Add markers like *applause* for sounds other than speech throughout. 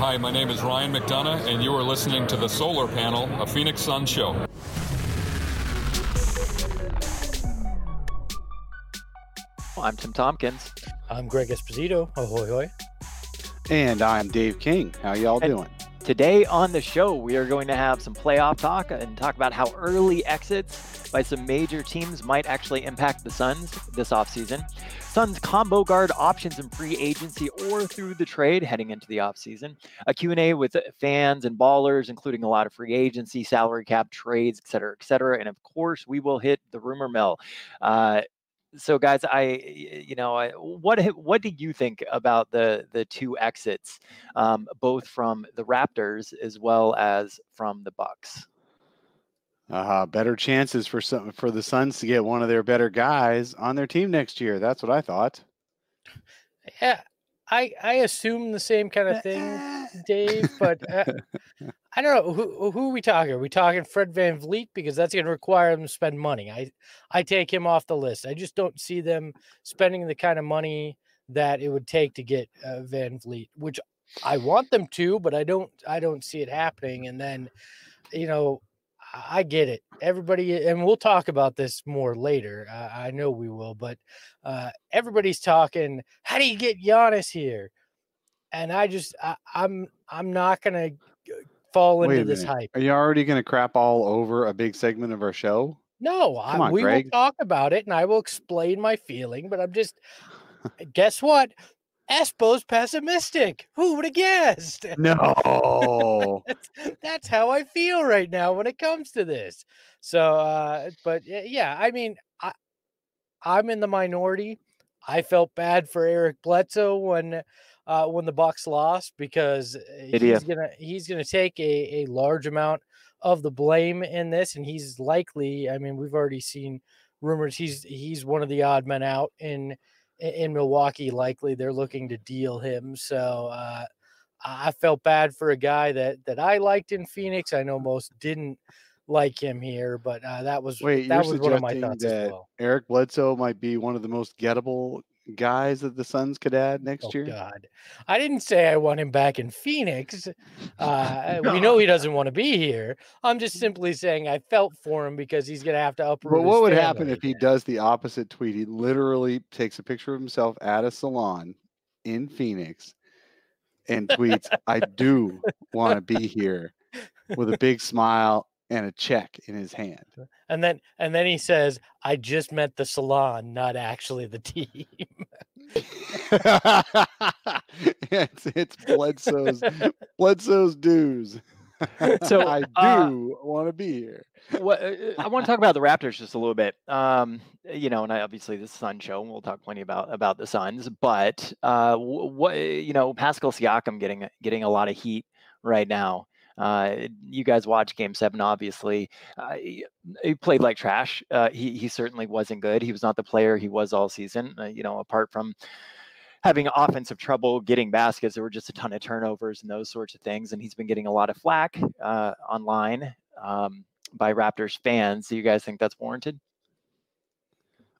Hi, my name is Ryan McDonough, and you are listening to the Solar Panel, a Phoenix Sun show. I'm Tim Tompkins. I'm Greg Esposito. Ahoy, hoy. And I'm Dave King. How y'all And- doing? Today on the show, we are going to have some playoff talk and talk about how early exits by some major teams might actually impact the Suns this offseason. Suns combo guard options in free agency or through the trade heading into the offseason. A Q&A with fans and ballers, including a lot of free agency, salary cap trades, et cetera, et cetera. And of course, we will hit the rumor mill. Uh, so guys i you know I, what what do you think about the the two exits um, both from the raptors as well as from the bucks Uh, better chances for some for the Suns to get one of their better guys on their team next year. That's what I thought. Yeah, I I assume the same kind of thing, *laughs* Dave, but uh, *laughs* I don't know who who are we talking. Are we talking Fred VanVleet because that's going to require them to spend money. I I take him off the list. I just don't see them spending the kind of money that it would take to get uh, VanVleet, which I want them to, but I don't I don't see it happening. And then, you know, I get it. Everybody, and we'll talk about this more later. I, I know we will, but uh, everybody's talking. How do you get Giannis here? And I just, I, I'm, I'm not gonna fall into this hype. Are you already going to crap all over a big segment of our show? No, I, on, we Greg. will talk about it, and I will explain my feeling. But I'm just, guess what? Espo's pessimistic. Who would have guessed? *laughs* No. that's, that's how I feel right now when it comes to this. So, uh, but yeah, I mean, I, I'm in the minority. I felt bad for Eric Bledsoe when uh, when the Bucks lost because uh, Idiot. he's gonna he's gonna take a, a large amount of the blame in this, and he's likely. I mean, we've already seen rumors he's he's one of the odd men out in in Milwaukee. Likely, they're looking to deal him. So. Uh, I felt bad for a guy that that I liked in Phoenix. I know most didn't like him here, but uh, that was Wait, that was one of my thoughts as that well. Eric Bledsoe might be one of the most gettable guys that the Suns could add next Oh year? God, I didn't say I want him back in Phoenix. Uh, we know he *laughs* doesn't want to be here. I'm just simply saying I felt for him because he's going to have to uproot. But what would happen if he does the opposite tweet? He literally takes a picture of himself at a salon in Phoenix and tweets, I do want to be here with a big smile and a check in his hand. And then and then he says, "I just meant the salon, not actually the *laughs* team." *laughs* it's, it's Bledsoe's Bledsoe's dues. *laughs* So, I uh, do want to be here. what, uh, I want to talk about the Raptors just a little bit. Um, you know, and I, obviously this is Sun show, and we'll talk plenty about about the Suns. But uh, what you know, Pascal Siakam getting getting a lot of heat right now. Uh, you guys watch Game Seven, obviously. Uh, he, he played like trash. Uh, he he certainly wasn't good. He was not the player he was all season. Uh, you know, apart from having offensive trouble getting baskets, there were just a ton of turnovers and those sorts of things. And he's been getting a lot of flack uh, online. Um, by Raptors fans. Do you guys think that's warranted?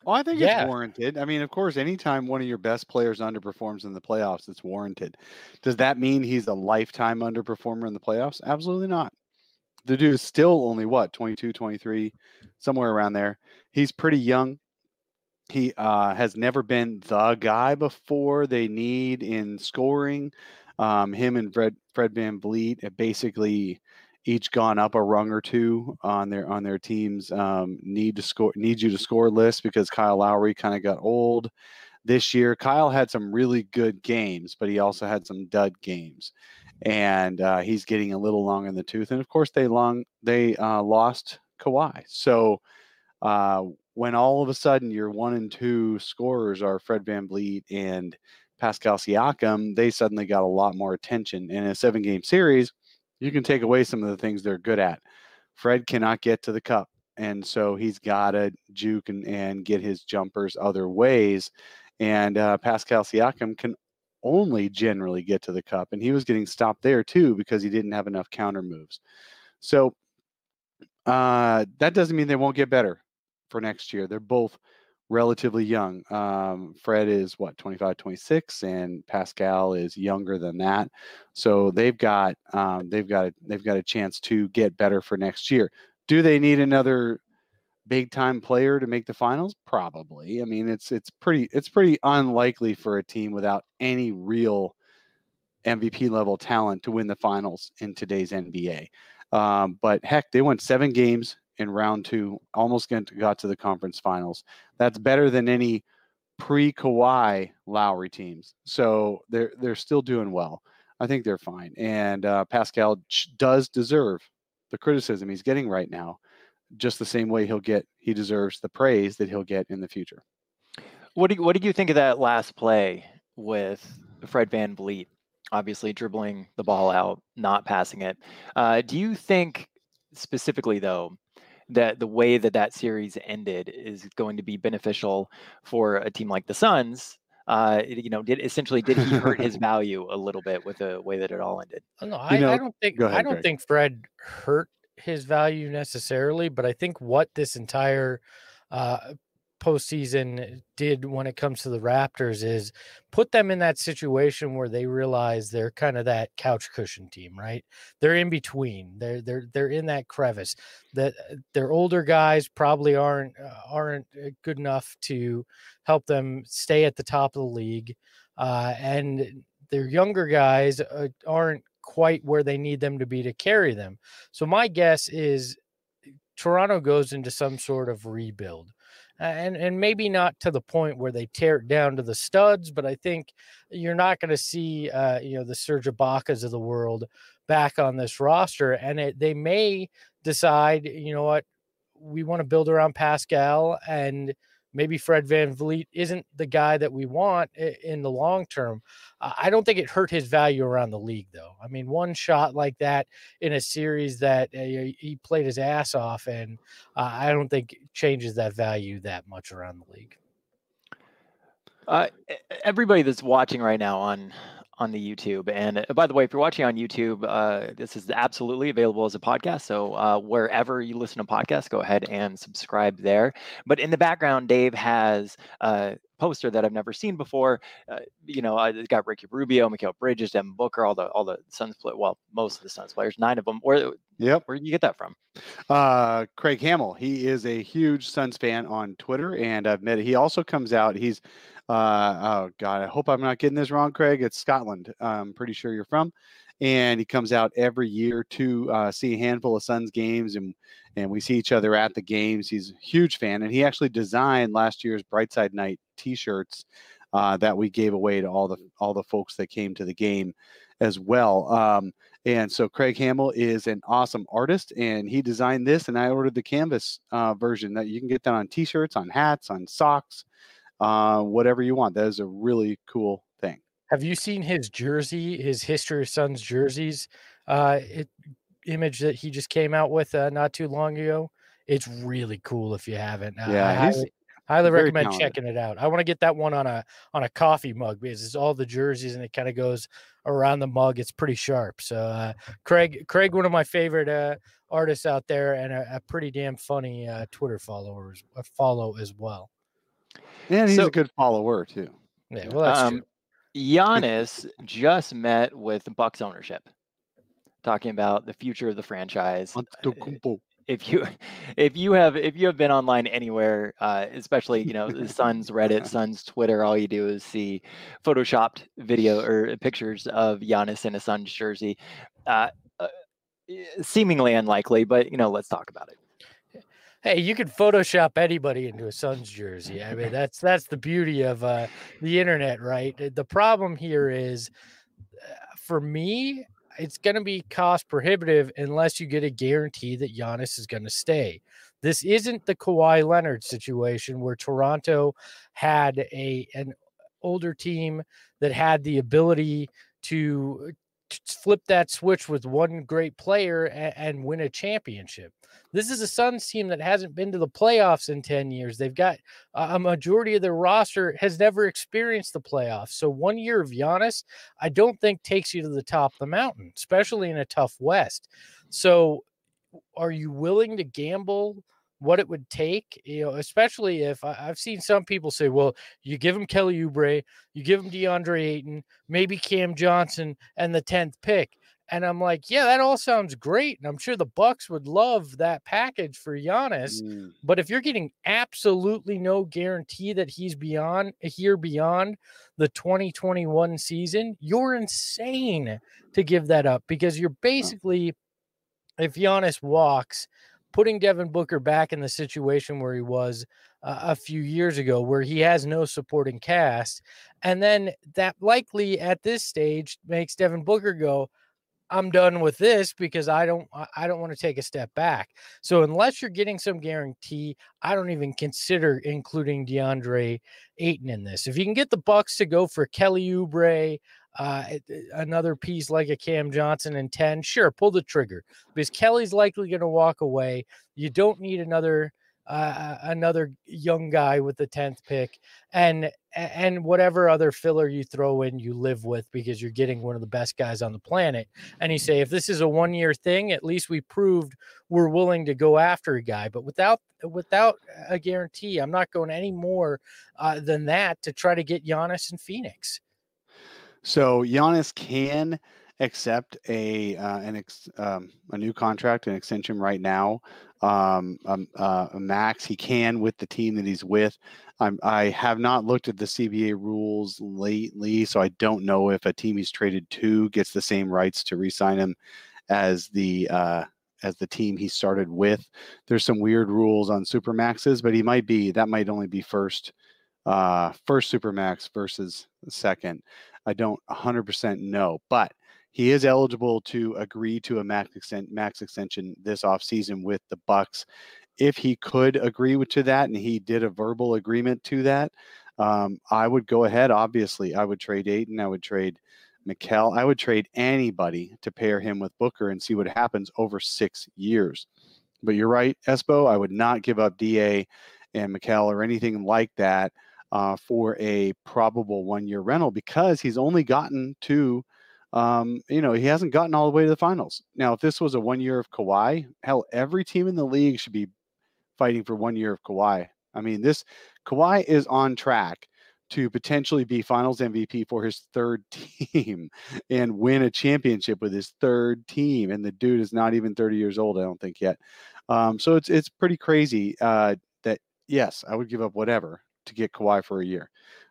Well, I think Yeah. it's warranted. I mean, of course, anytime one of your best players underperforms in the playoffs, it's warranted. Does that mean he's a lifetime underperformer in the playoffs? Absolutely not. The dude is still only what, 22, 23, somewhere around there. He's pretty young. He uh, has never been the guy before they need in scoring. Um, him and Fred Fred VanVleet basically each gone up a rung or two on their on their team's um, need to score need you to score list because Kyle Lowry kind of got old this year. Kyle had some really good games, but he also had some dud games, and uh, he's getting a little long in the tooth. And of course, they long they uh, lost Kawhi, so. Uh, when all of a sudden your one and two scorers are Fred VanVleet and Pascal Siakam, they suddenly got a lot more attention. In a seven game series, you can take away some of the things they're good at. Fred cannot get to the cup. And so he's got to juke and, and get his jumpers other ways. And uh, Pascal Siakam can only generally get to the cup. And he was getting stopped there too because he didn't have enough counter moves. So uh, that doesn't mean they won't get better for next year. They're both relatively young. Um, Fred is what 25, 26, and Pascal is younger than that. So they've got um, they've got a, they've got a chance to get better for next year. Do they need another big time player to make the finals? Probably. I mean, it's it's pretty it's pretty unlikely for a team without any real MVP level talent to win the finals in today's NBA. Um, but heck, they won seven games in round two, almost got to the conference finals. That's better than any pre Kawhi Lowry teams. So they're they're still doing well. I think they're fine. And uh, Pascal does deserve the criticism he's getting right now, just the same way he'll get he deserves the praise that he'll get in the future. What do you, what did you think of that last play with Fred Van VanVleet? Obviously, dribbling the ball out, not passing it. Uh, do you think specifically though that the way that that series ended is going to be beneficial for a team like the Suns. Uh, you know, did essentially did he hurt his *laughs* value a little bit with the way that it all ended? No, I, know, I don't think ahead, I don't Greg. think Fred hurt his value necessarily, but I think what this entire uh, postseason did when it comes to the Raptors is put them in that situation where they realize they're kind of that couch cushion team, right? They're in between. They're they're they're in that crevice. That their older guys probably aren't uh, aren't uh, good enough to help them stay at the top of the league, uh, and their younger guys uh, aren't quite where they need them to be to carry them. So my guess is Toronto goes into some sort of rebuild and and maybe not to the point where they tear it down to the studs, but I think you're not going to see uh, you know the Serge Ibaka's of the world back on this roster, and it, they may decide you know what? We want to build around Pascal and maybe Fred Van VanVleet isn't the guy that we want in the long term. I don't think it hurt his value around the league, though. I mean, one shot like that in a series that uh, he played his ass off, and uh, I don't think changes that value that much around the league. Uh, everybody that's watching right now on on the YouTube. And uh, by the way, if you're watching on YouTube, uh, this is absolutely available as a podcast. So uh, wherever you listen to podcasts, go ahead and subscribe there. But in the background, Dave has a poster that I've never seen before. Uh, you know, I got Ricky Rubio, Mikal Bridges, Devin Booker, all the all the Suns play. Well, most of the Suns players, nine of them. Where yep, where did you get that from? Uh, Craig Hamill. He is a huge Suns fan on Twitter, and I've met. He also comes out. He's uh, oh God, I hope I'm not getting this wrong, Craig. It's Scotland. I'm pretty sure you're from. And he comes out every year to uh, see a handful of Suns games, and and we see each other at the games. He's a huge fan, and he actually designed last year's Brightside Night T-shirts uh, that we gave away to all the all the folks that came to the game as well. Um, and so Craig Hamill is an awesome artist, and he designed this, and I ordered the canvas uh, version that you can get that on T-shirts, on hats, on socks uh, whatever you want. That is a really cool thing. Have you seen his jersey, his History of Suns jerseys uh, it, image that he just came out with uh, not too long ago? It's really cool if you haven't. Uh, yeah, I highly, highly recommend talented. checking it out. I want to get that one on a on a coffee mug because it's all the jerseys and it kind of goes around the mug. It's pretty sharp. So uh, Craig, Craig, one of my favorite uh, artists out there, and a, a pretty damn funny uh, Twitter followers uh, follow as well. And he's so, a good follower too. Yeah, well, that's um, true. Giannis just met with Bucks ownership, talking about the future of the franchise. If you, *laughs* if you have, if you have been online anywhere, uh, especially you know the Suns Reddit, *laughs* Suns Twitter, all you do is see photoshopped video or pictures of Giannis in a Suns jersey. Uh, uh, seemingly unlikely, but you know, let's talk about it hey, you can Photoshop anybody into a Suns jersey. I mean, that's that's the beauty of uh, the internet, right? The problem here is, uh, for me, it's going to be cost prohibitive unless you get a guarantee that Giannis is going to stay. This isn't the Kawhi Leonard situation where Toronto had a an older team that had the ability to flip that switch with one great player and, and, win a championship. This is a Suns team that hasn't been to the playoffs in 10 years. They've got a majority of their roster has never experienced the playoffs. So one year of Giannis, I don't think takes you to the top of the mountain, especially in a tough West. So are you willing to gamble what it would take, you know, especially if I, have seen some people say, well, you give him Kelly Oubre, you give him DeAndre Ayton, maybe Cam Johnson, and the 10th pick. And I'm like, yeah, that all sounds great. And I'm sure the Bucks would love that package for Giannis. Mm. But if you're getting absolutely no guarantee that he's beyond here beyond the 2021 season, you're insane to give that up because you're basically, if Giannis walks, putting Devin Booker back in the situation where he was uh, a few years ago, where he has no supporting cast. And then that likely at this stage makes Devin Booker go, I'm done with this because I don't I don't want to take a step back. So unless you're getting some guarantee, I don't even consider including DeAndre Ayton in this. If you can get the Bucks to go for Kelly Oubre, uh, another piece like a Cam Johnson and 10, sure, pull the trigger because Kelly's likely going to walk away. You don't need another uh, another young guy with the 10th pick and and whatever other filler you throw in you live with because you're getting one of the best guys on the planet. And you say if this is a one year thing at least we proved we're willing to go after a guy. But without without a guarantee i'm not going any more uh, than that to try to get Giannis in Phoenix so Giannis can accept a uh, an ex, um, a new contract, an extension right now, um, um, uh, a max. He can with the team that he's with. I'm, I have not looked at the CBA rules lately, so I don't know if a team he's traded to gets the same rights to re-sign him as the uh, as the team he started with. There's some weird rules on super maxes, but he might be that might only be first uh, first super max versus second. I don't 100% know, but he is eligible to agree to a max extent, max extension this offseason with the Bucks. If he could agree to that and he did a verbal agreement to that, um, I would go ahead. Obviously, I would trade Ayton. I would trade Mikal. I would trade anybody to pair him with Booker and see what happens over six years. But you're right, Espo. I would not give up Da and Mikal or anything like that uh, for a probable one year rental because he's only gotten to um, you know, he hasn't gotten all the way to the finals. Now, if this was a one year of Kawhi, hell, every team in the league should be fighting for one year of Kawhi. I mean, this Kawhi is on track to potentially be finals MVP for his third *laughs* team and win a championship with his third team. And the dude is not even 30 years old, I don't think yet. Um, so it's it's pretty crazy uh, that yes, I would give up whatever to get Kawhi for a year,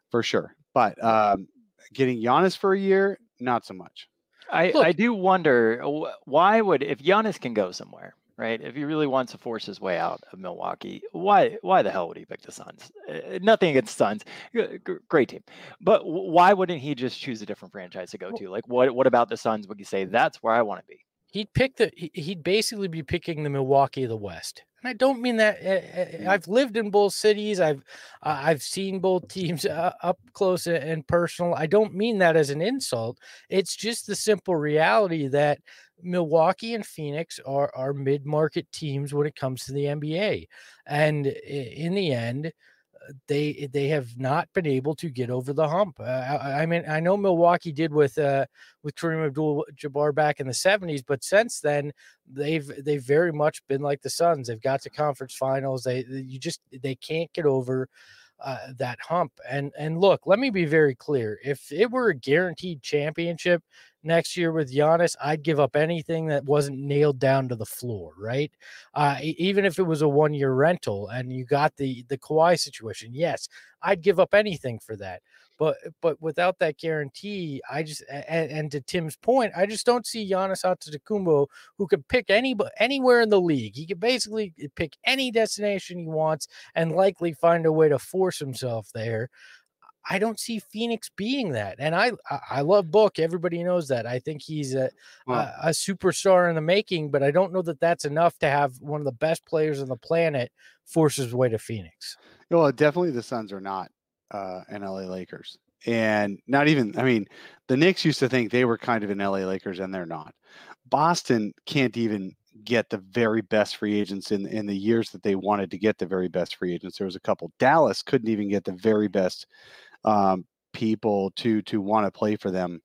for sure. But um, getting Giannis for a year, not so much. I, Look, I do wonder why would if Giannis can go somewhere, right? If he really wants to force his way out of Milwaukee, why why the hell would he pick the Suns? Uh, nothing against Suns, great team, but why wouldn't he just choose a different franchise to go to? Like what what about the Suns would you say that's where I want to be? He'd pick the he'd basically be picking the Milwaukee of the West. And I don't mean that. Uh, I've lived in both cities. I've I've seen both teams uh, up close and personal. I don't mean that as an insult. It's just the simple reality that Milwaukee and Phoenix are are mid market teams when it comes to the NBA, and in the end, they they have not been able to get over the hump. Uh, I, I, mean, I know Milwaukee did with uh, with Kareem Abdul-Jabbar back in the '70s, but since then they've they've very much been like the Suns. They've got to conference finals. They you just they can't get over uh, that hump. And and look, let me be very clear. If it were a guaranteed championship next year with Giannis, I'd give up anything that wasn't nailed down to the floor, right? Uh, even if it was a one year rental and you got the the Kawhi situation, yes, I'd give up anything for that. But eh, but without that guarantee, I just and, and to Tim's point, I just don't see Giannis Antetokounmpo who could pick any anywhere in the league. He could basically eh, pick any destination he wants and likely find a way to force himself there. I don't see Phoenix being that. And I I love Book. Everybody knows that. I think he's a, a, a superstar in the making, but I don't know that that's enough to have one of the best players on the planet force his way to Phoenix. Well, definitely the Suns are not uh, and LA Lakers. And not even, I mean, the Knicks used to think they were kind of an LA Lakers, and they're not. Boston can't even get the very best free agents in in the years that they wanted to get the very best free agents. There was a couple. Dallas couldn't even get the very best um, people to to want to play for them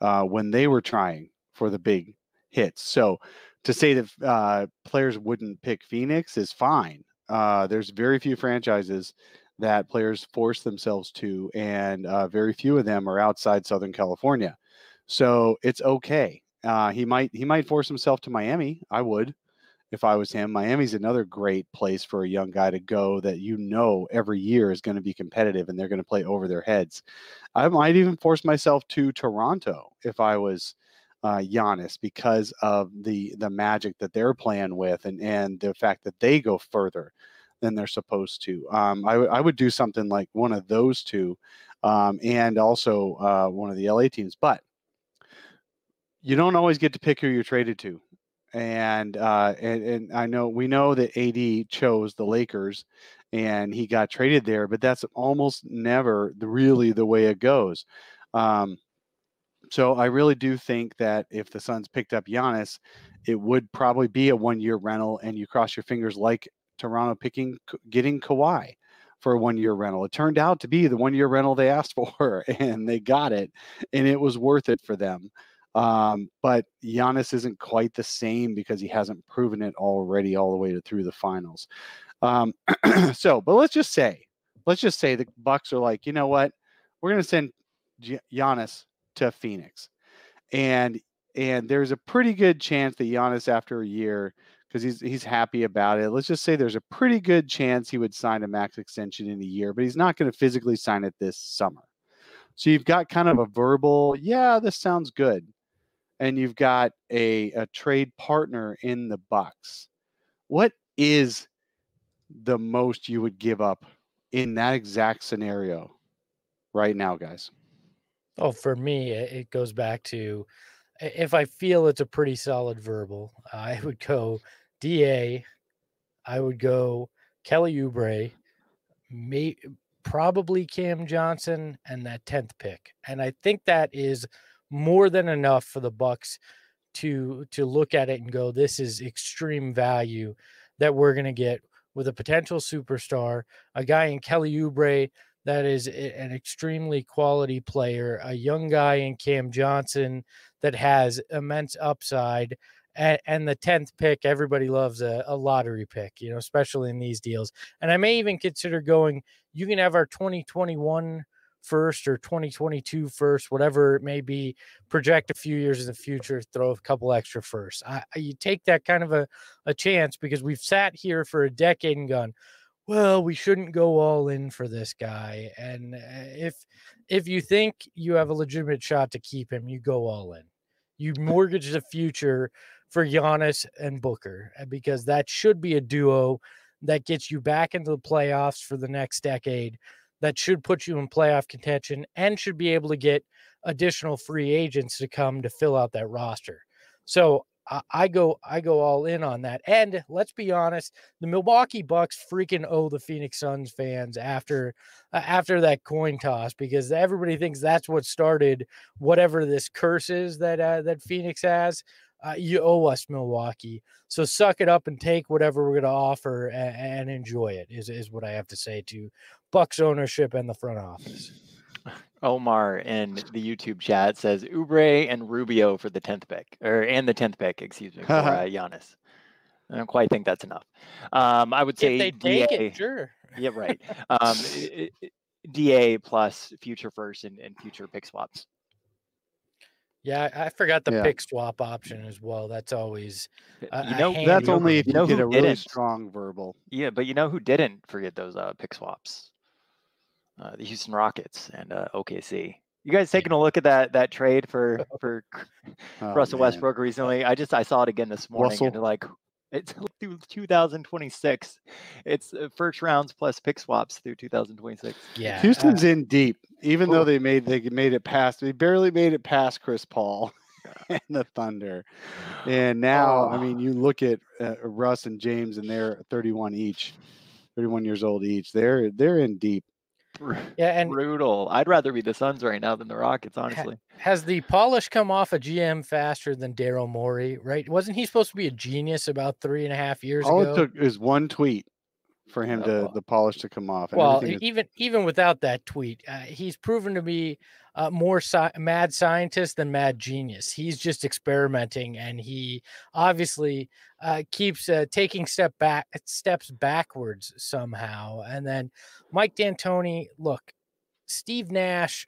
uh, when they were trying for the big hits. So to say that uh, players wouldn't pick Phoenix is fine. Uh, there's very few franchises that players force themselves to, and uh, very few of them are outside Southern California. So it's okay. Uh, he might he might force himself to Miami. I would, if I was him. Miami's another great place for a young guy to go that you know every year is going to be competitive and they're going to play over their heads. I might even force myself to Toronto if I was uh, Giannis because of the the magic that they're playing with and and the fact that they go further than they're supposed to. Um, I, I would do something like one of those two, um, and also uh, one of the LA teams. But you don't always get to pick who you're traded to, and uh, and and I know we know that AD chose the Lakers, and he got traded there, but that's almost never really the way it goes. Um, so I really do think that if the Suns picked up Giannis, it would probably be a one-year rental, and you cross your fingers like Toronto picking getting Kawhi for a one-year rental. It turned out to be the one-year rental they asked *laughs* for, and they got it, and it was worth it for them. Um, but Giannis isn't quite the same because he hasn't proven it already all the way to through the finals. Um, *clears throat* so, but let's just say, let's just say the Bucks are like, you know what, we're going to send G- Giannis to Phoenix, and and there's a pretty good chance that Giannis, after a year, because he's he's happy about it. Let's just say there's a pretty good chance he would sign a max extension in a year, but he's not going to physically sign it this summer. So you've got kind of a verbal, yeah, this sounds good, and you've got a a trade partner in the Bucks. What is the most you would give up in that exact scenario right now, guys? Oh, for me, it goes back to if I feel it's a pretty solid verbal, I would go Da. I would go Kelly Oubre, may, probably Cam Johnson, and that tenth pick. And I think that is more than enough for the Bucks to to look at it and go, this is extreme value that we're going to get with a potential superstar, a guy in Kelly Oubre that is an extremely quality player, a young guy in Cam Johnson that has immense upside. And, and the 10th pick, everybody loves a, a, lottery pick, you know, especially in these deals. And I may even consider going, you can have our 2021 first or 2022 first, whatever it may be, project a few years in the future, throw a couple extra first. I, you take that kind of a, a chance because we've sat here for a decade and gone, well, we shouldn't go all in for this guy. And uh, if if you think you have a legitimate shot to keep him, you go all in. You *laughs* mortgage the future for Giannis and Booker uh, because that should be a duo that gets you back into the playoffs for the next decade. That should put you in playoff contention and should be able to get additional free agents to come to fill out that roster. So I, go I go all in on that. And let's be honest, the Milwaukee Bucks freaking owe the Phoenix Suns fans after uh, after that coin toss because everybody thinks that's what started whatever this curse is that uh, that Phoenix has. Uh, you owe us Milwaukee. So suck it up and take whatever we're going to offer and, and enjoy it. Is is what I have to say to Bucks ownership and the front office. Omar in the YouTube chat says Oubre and Rubio for the tenth pick, or and the tenth pick, excuse me, for *laughs* uh, Giannis. I don't quite think that's enough. Um, I would say if they DA, take it, sure. *laughs* Yeah, right. Um, DA plus future first and, and future pick swaps. Yeah, I forgot the yeah. pick swap option as well. That's always uh, you know that's only if you, know get a really didn't. strong verbal. Yeah, but you know who didn't forget those uh, pick swaps? uh, the Houston Rockets and uh, OKC. You guys taking a look at that that trade for *laughs* for *laughs* oh, Russell man. Westbrook recently? I just I saw it again this morning Russell. and like it's *laughs* through 2026. It's uh, first rounds plus pick swaps through 2026. Yeah, Houston's uh, in deep. Even though they made they made it past, they barely made it past Chris Paul *laughs* and the Thunder. And now, oh. I mean, you look at uh, Russ and James, and they're 31 each, 31 years old each. They're they're in deep. Yeah, and brutal. I'd rather be the Suns right now than the Rockets, honestly. Has the polish come off a GM faster than Daryl Morey? Right? Wasn't he supposed to be a genius about three and a half years All ago? All it took is one tweet for him Uh, to well- the polish to come off. and Well, even even without that tweet, uh, he's proven to be uh, more sci- mad scientist than mad genius. He's just experimenting, and he obviously uh, keeps uh, taking step back steps backwards somehow. And then Mike D'Antoni, look, Steve Nash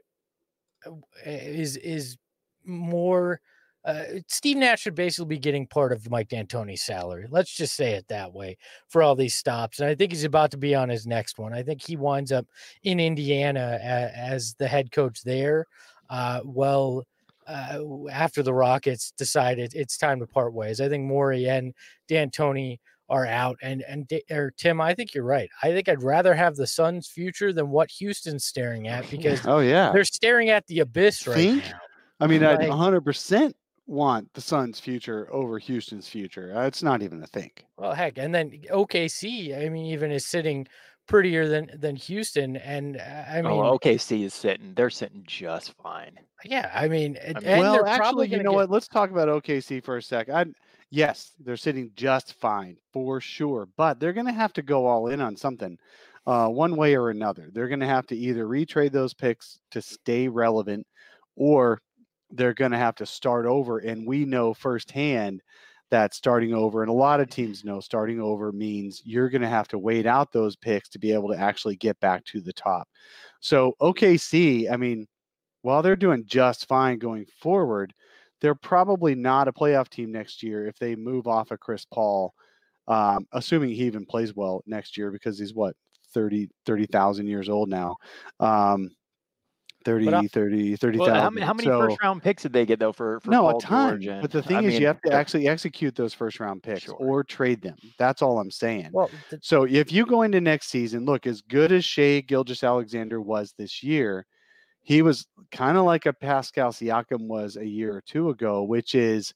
uh, is is more. Uh, Steve Nash should basically be getting part of Mike D'Antoni's salary. Let's just say it that way for all these stops. And I think he's about to be on his next one. I think he winds up in Indiana a, as the head coach there. Uh, well, uh, after the Rockets decided it's time to part ways, I think Morey and D'Antoni are out. And and or Tim, I think you're right. I think I'd rather have the Suns' future than what Houston's staring at *laughs* because oh yeah, they're staring at the abyss right Think? now. I mean, I like- 100 percent want the Suns' future over Houston's future. Uh, It's not even a think. Well, heck, and then OKC, I mean, even is sitting prettier than than Houston, and uh, I mean, oh, OKC is sitting. They're sitting just fine. yeah, I mean, and, mean- well, actually, you know get- what? Let's talk about OKC for a sec. I, yes, they're sitting just fine for sure, but they're going to have to go all in on something, uh, one way or another. They're going to have to either retrade those picks to stay relevant, or they're going to have to start over. And we know firsthand that starting over, and a lot of teams know starting over means you're going to have to wait out those picks to be able to actually get back to the top. So OKC, I mean, while they're doing just fine going forward, they're probably not a playoff team next year if they move off of Chris Paul, um, assuming he even plays well next year because he's what 30 30,000 years old now. Um, 30, But, uh, 30, 30,000. Well, how, many- how many So- first round picks did they get though for, for no, Paul a ton. And- But the thing I is, mean, you have to actually execute those first round picks Sure. or trade them. That's all I'm saying. well, the, So if you go into next season, look, as good as Shai Gilgeous-Alexander was this year, he was kind of like a Pascal Siakam was a year or two ago, which is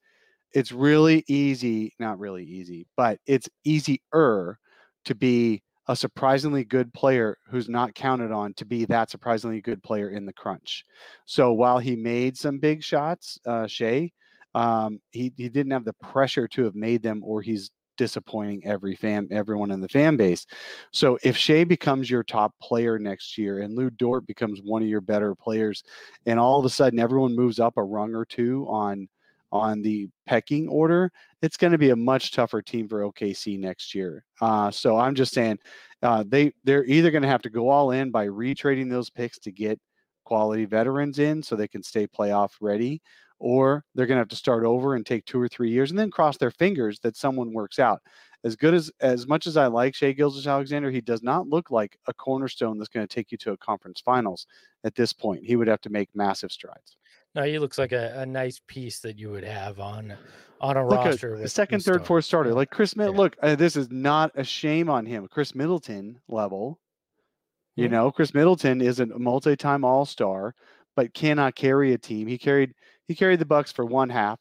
it's really easy, not really easy, but it's easier to be a surprisingly good player who's not counted on to be that surprisingly good player in the crunch. So while he made some big shots, uh, Shai, um, he he didn't have the pressure to have made them, or he's disappointing every fan, everyone in the fan base. So if Shai becomes your top player next year, and Lu Dort becomes one of your better players, and all of a sudden everyone moves up a rung or two on on the pecking order, it's going to be a much tougher team for OKC next year. Uh, so I'm just saying uh, they they're either going to have to go all in by retrading those picks to get quality veterans in so they can stay playoff ready, or they're going to have to start over and take two or three years and then cross their fingers that someone works out. As good as as much as I like Shai Gilgeous-Alexander, he does not look like a cornerstone that's going to take you to a conference finals at this point. He would have to make massive strides. No, he looks like a, a nice piece that you would have on on a roster. at with second, third, fourth starter. Like Khris Middleton. Yeah. Look, uh, this is not a shame on him. Khris Middleton level. You Mhm. know, Khris Middleton is a multi-time All-Star, but cannot carry a team. He carried he carried the Bucks for one half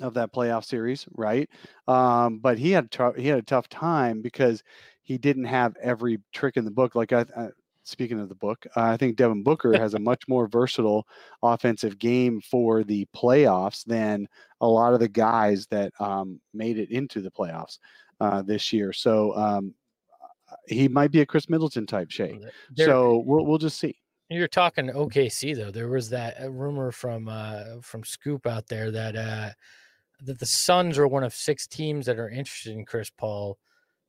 of that playoff series, right? Um, but he had tou- he had a tough time because he didn't have every trick in the book. Like I, I speaking of the book, uh, I think Devin Booker has a *laughs* much more versatile offensive game for the playoffs than a lot of the guys that um, made it into the playoffs uh, this year. So um, he might be a Khris Middleton type shape. So we'll we'll just see. You're talking OKC though. There was that uh, rumor from uh, from Scoop out there that uh, that the Suns are one of six teams that are interested in Chris Paul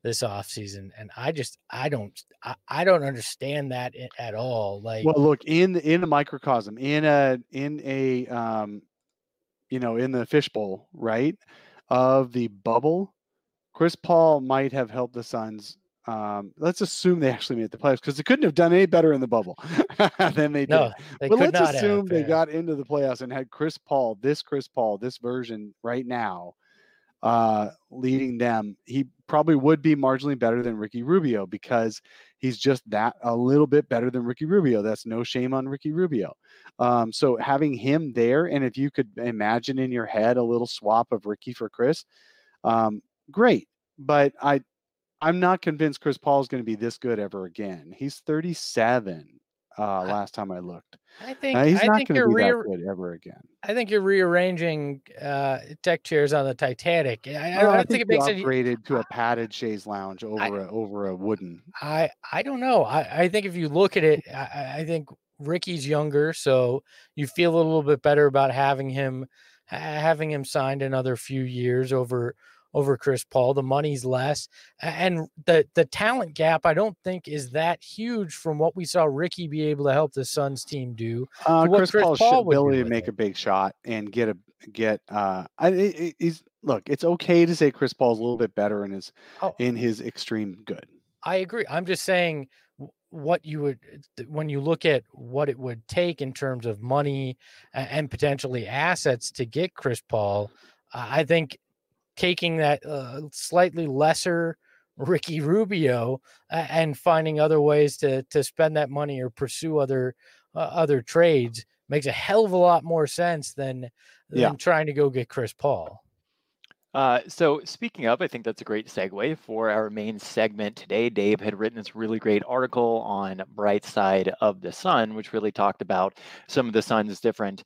this offseason. and I just I don't I, I don't understand that at all. Like Well, look in in a microcosm, in a in a um, you know, in the fishbowl, right, of the bubble, Chris Paul might have helped the Suns. Um, let's assume they actually made the playoffs because they couldn't have done any better in the bubble *laughs* than they did. no, they but let's assume have, they yeah. got into the playoffs and had Chris Paul, this Chris Paul, this version right now, uh, leading them. He probably would be marginally better than Ricky Rubio because he's just that a little bit better than Ricky Rubio. That's no shame on Ricky Rubio. Um, so having him there, and if you could imagine in your head a little swap of Ricky for Chris, um, great. But I, I'm not convinced Chris Paul is going to be this good ever again. He's 37. Uh, last time I looked. I think Uh, he's I not going to be rea- that good ever again. I think you're rearranging uh, deck chairs on the Titanic. I, I, Well, I don't think it makes any. upgraded to a padded chaise lounge over a over a wooden. I I don't know. I, I think if you look at it, I, I- I think Ricky's younger, so you feel a little bit better about having him having him signed another few years over over Chris Paul. The money's less, and the the talent gap I don't think is that huge from what we saw Ricky be able to help the Suns team do. Uh, Chris, Chris Paul's Paul would do ability to make it. a big shot and get a get. Uh, I, he's look. It's okay to say Chris Paul's a little bit better in his Oh. in his extreme good. I agree. I'm just saying what you would when you look at what it would take in terms of money and potentially assets to get Chris Paul. I think taking that uh, slightly lesser Ricky Rubio a- and finding other ways to to spend that money or pursue other uh, other trades makes a hell of a lot more sense than than Yeah. trying to go get Chris Paul. Uh, so speaking of, I think that's a great segue for our main segment today. Dave had written this really great article on Bright Side of the Sun, which really talked about some of the Sun's different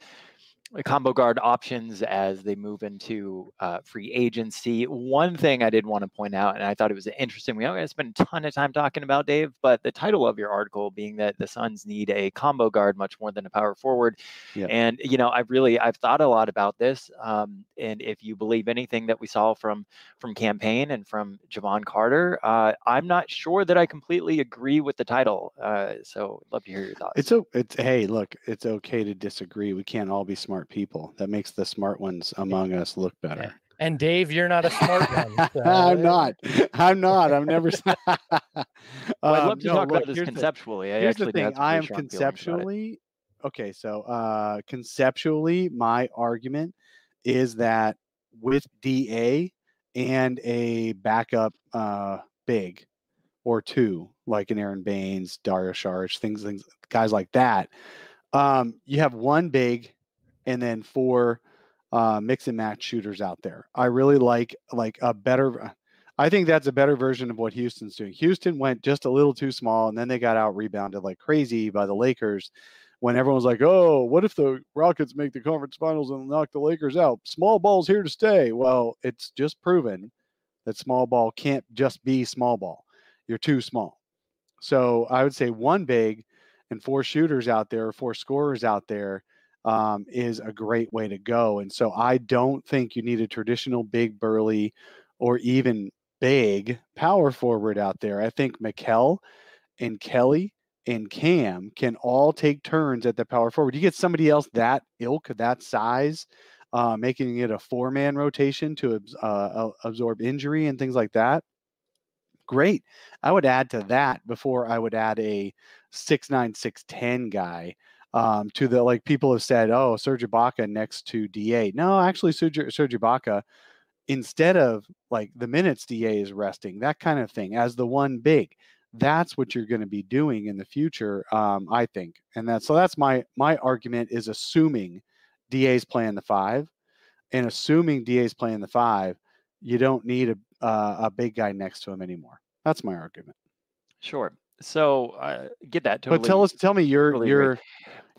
combo guard options as they move into uh, free agency. One thing I did want to point out, and I thought it was interesting, we to spend a ton of time talking about Dave, but the title of your article being that the Suns need a combo guard much more than a power forward. Yep. And you know, I've really I've thought a lot about this. Um, and if you believe anything that we saw from from Cam Payne and from Jevon Carter, uh, I'm not sure that I completely agree with the title. Uh, so I'd love to hear your thoughts. It's o- it's hey, look, it's okay to disagree. We can't all be smart people. That makes the smart ones among us look better. And Dave, you're not a smart one. *laughs* so, I'm not. *laughs* I'm not. I'm never. s- *laughs* Well, I'd Um, love to no, talk look, about this here's the- conceptually. I here's the thing. I am strong feelings about it. conceptually okay. So, uh, conceptually, my argument is that with DA and a backup uh, big or two, like an Aron Baynes, Dario Saric, things, things, guys like that, um, you have one big and then four uh, mix and match shooters out there. I really like like a better. I think that's a better version of what Houston's doing. Houston went just a little too small, and then they got out rebounded like crazy by the Lakers. When everyone was like, "Oh, what if the Rockets make the conference finals and knock the Lakers out? Small ball's here to stay." Well, it's just proven that small ball can't just be small ball. You're too small. So I would say one big and four shooters out there, four scorers out there, um, is a great way to go. And so I don't think you need a traditional big burly or even big power forward out there. I think Mikal and Kelly and Cam can all take turns at the power forward. You get somebody else that ilk, that size, uh, making it a four man rotation to uh, absorb injury and things like that. Great. I would add to that before I would add a six nine six ten guy um, to the like people have said, oh, Serge Ibaka next to Da. No, actually, Serge, Serge Ibaka instead of like the minutes Da is resting, that kind of thing, as the one big. That's what you're going to be doing in the future, um, I think, and that's so. That's my my argument is assuming Da's playing the five, and assuming Da's playing the five, you don't need a uh, a big guy next to him anymore. That's my argument. Sure. So uh, get that. Totally. But tell us, tell me your totally agree.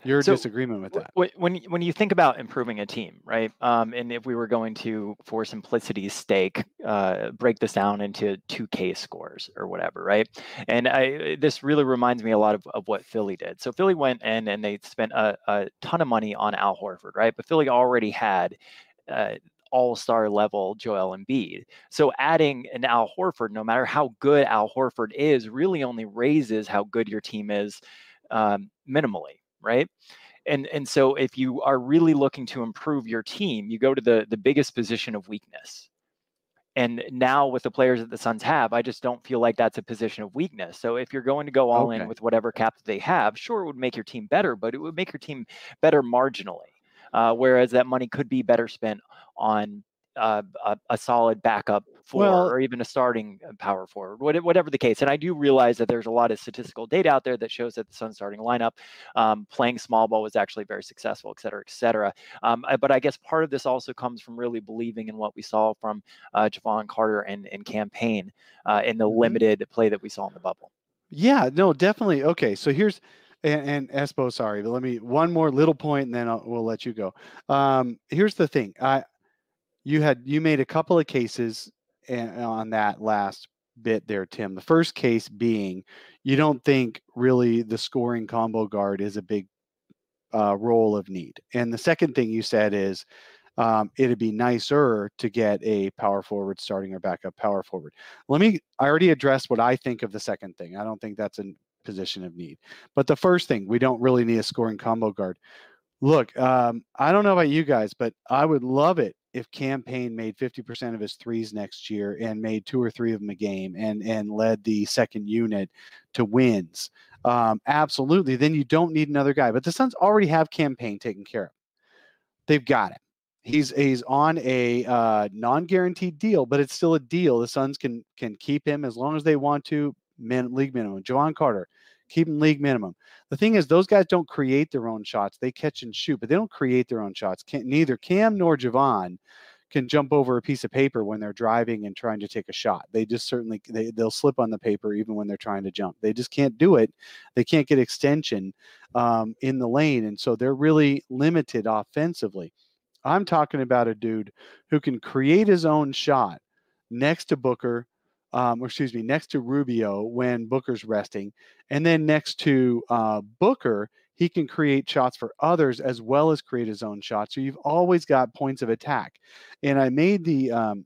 Your So, disagreement with that. When when you think about improving a team, right? Um, and if we were going to, for simplicity's sake, uh, break this down into two K scores or whatever, right? And I this really reminds me a lot of, of what Philly did. So Philly went in and they spent a, a ton of money on Al Horford, right? But Philly already had uh, all-star level Joel Embiid. So adding an Al Horford, no matter how good Al Horford is, really only raises how good your team is um, minimally, right? And and so if you are really looking to improve your team, you go to the the biggest position of weakness. And now with the players that the Suns have, I just don't feel like that's a position of weakness. So if you're going to go all Okay. in with whatever cap that they have, sure, it would make your team better, but it would make your team better marginally. Uh, whereas that money could be better spent on uh, a, a solid backup for, Well- or even a starting uh, power forward, whatever the case. And I do realize that there's a lot of statistical data out there that shows that the Suns starting lineup um, playing small ball was actually very successful, et cetera, et cetera. Um, but I guess part of this also comes from really believing in what we saw from uh, Jevon Carter and, and Cam Payne uh, in the Mhm. limited play that we saw in the bubble. Yeah, no, definitely. Okay, so here's and, and Espo, sorry, but let me one more little point, and then I'll, we'll let you go. Um, here's the thing: I, you had you made a couple of cases on that last bit there, Tim. The first case being you don't think really the scoring combo guard is a big uh, role of need, and the second thing you said is um, it'd be nicer to get a power forward starting or backup power forward. Let me, I already addressed what I think of the second thing. I don't think that's a position of need. But the first thing, we don't really need a scoring combo guard. Look, um, I don't know about you guys, but I would love it if Cam Payne made 50% of his threes next year and made two or three of them a game and and led the second unit to wins. Um, absolutely. Then you don't need another guy. But the Suns already have Cam Payne taken care of. They've got it. He's he's on a uh, non-guaranteed deal, but it's still a deal. The Suns can can keep him as long as they want to. Min, league minimum. Jevon Carter, keep him league minimum. The thing is, those guys don't create their own shots. They catch and shoot, but they don't create their own shots. Can't, neither Cam nor Jevon can jump over a piece of paper when they're driving and trying to take a shot. They just certainly they, they'll slip on the paper even when they're trying to jump. They just can't do it. They can't get extension um, in the lane, and so they're really limited offensively. I'm talking about a dude who can create his own shot next to Booker, um, or excuse me, next to Rubio when Booker's resting, and then next to uh, Booker, he can create shots for others as well as create his own shots. So you've always got points of attack. And I made the um,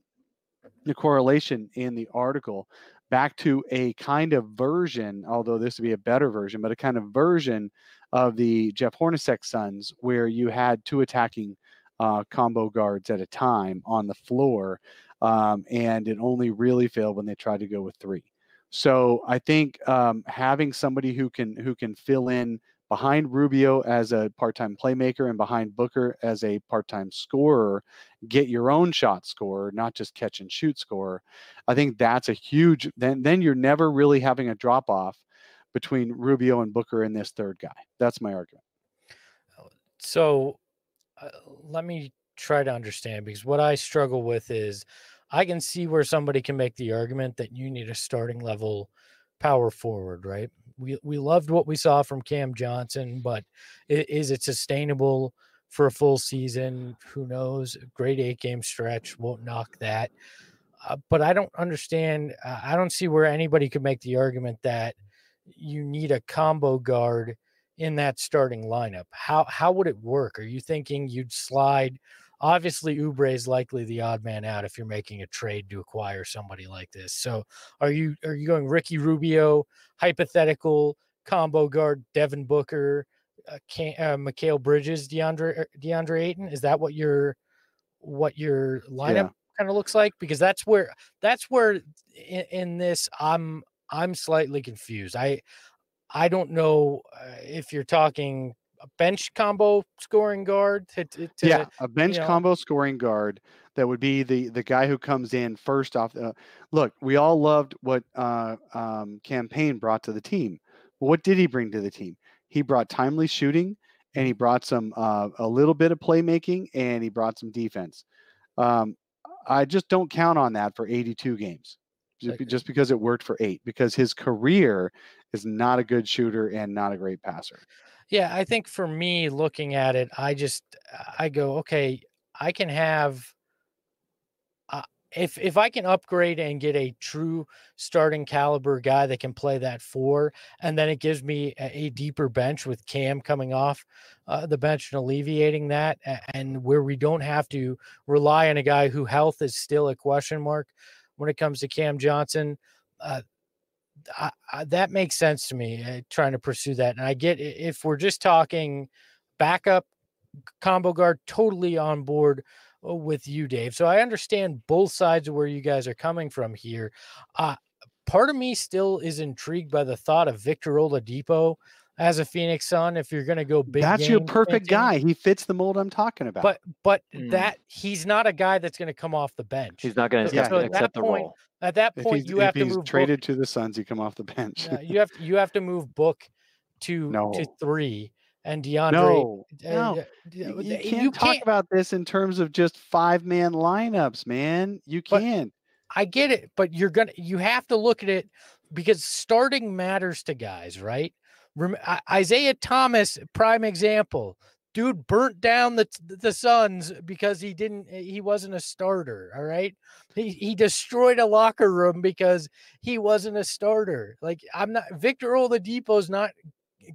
the correlation in the article back to a kind of version, although this would be a better version, but a kind of version of the Jeff Hornacek Suns where you had two attacking uh, combo guards at a time on the floor. Um, and it only really failed when they tried to go with three. So I think um, having somebody who can who can fill in behind Rubio as a part-time playmaker and behind Booker as a part-time scorer, get your own shot scorer, not just catch and shoot scorer. I think that's a huge. Then then you're never really having a drop off between Rubio and Booker and this third guy. That's my argument. So uh, let me try to understand because what I struggle with is I can see where somebody can make the argument that you need a starting level power forward, right? We we loved what we saw from Cam Johnson, but is it sustainable for a full season? Who knows? Great eight game stretch won't knock that. Uh, but I don't understand. Uh, I don't see where anybody could make the argument that you need a combo guard in that starting lineup. How how would it work? Are you thinking you'd slide? Obviously, Oubre is likely the odd man out if you're making a trade to acquire somebody like this. So, are you are you going Ricky Rubio, hypothetical combo guard, Devin Booker, uh, can, uh, Mikal Bridges, DeAndre er, DeAndre Ayton? Is that what your what your lineup yeah. kind of looks like? Because that's where that's where in, in this I'm I'm slightly confused. I I don't know uh, if you're talking a bench combo scoring guard. To, to, yeah, a bench you know. combo scoring guard that would be the the guy who comes in first off. Uh, look, we all loved what uh, um, Cam Payne brought to the team. what did he bring to the team? He brought timely shooting, and he brought some uh, a little bit of playmaking, and he brought some defense. Um, I just don't count on that for 82 games just, just because it worked for eight, because his career is not a good shooter and not a great passer. Yeah, I think for me looking at it, I just I go, okay, I can have uh, if if I can upgrade and get a true starting caliber guy that can play that four, and then it gives me a, a deeper bench with Cam coming off uh, the bench and alleviating that, and where we don't have to rely on a guy who health is still a question mark when it comes to Cam Johnson. Uh, I, I, that makes sense to me. Uh, trying to pursue that, and I get if we're just talking backup combo guard, totally on board uh, with you, Dave. So I understand both sides of where you guys are coming from here. Uh, part of me still is intrigued by the thought of Victor Oladipo as a Phoenix Sun if you're going to go big. That's your perfect guy. He fits the mold I'm talking about. But but mm. that he's not a guy that's going to come off the bench. He's not going to so, so accept the point, role. At that point, you have to move traded Book, to the Suns. You come off the bench. uh, you have you have to move Book to no. to three and DeAndre. No, uh, no. you, you, can't you talk can't, about this in terms of just five man lineups, man. You can't. I get it, but you're gonna you have to look at it because starting matters to guys, right? Isaiah Thomas, prime example. Dude burnt down the the Suns because he didn't eh, he wasn't a starter. All right. He he destroyed a locker room because he wasn't a starter. Like I'm not Victor Oladipo's not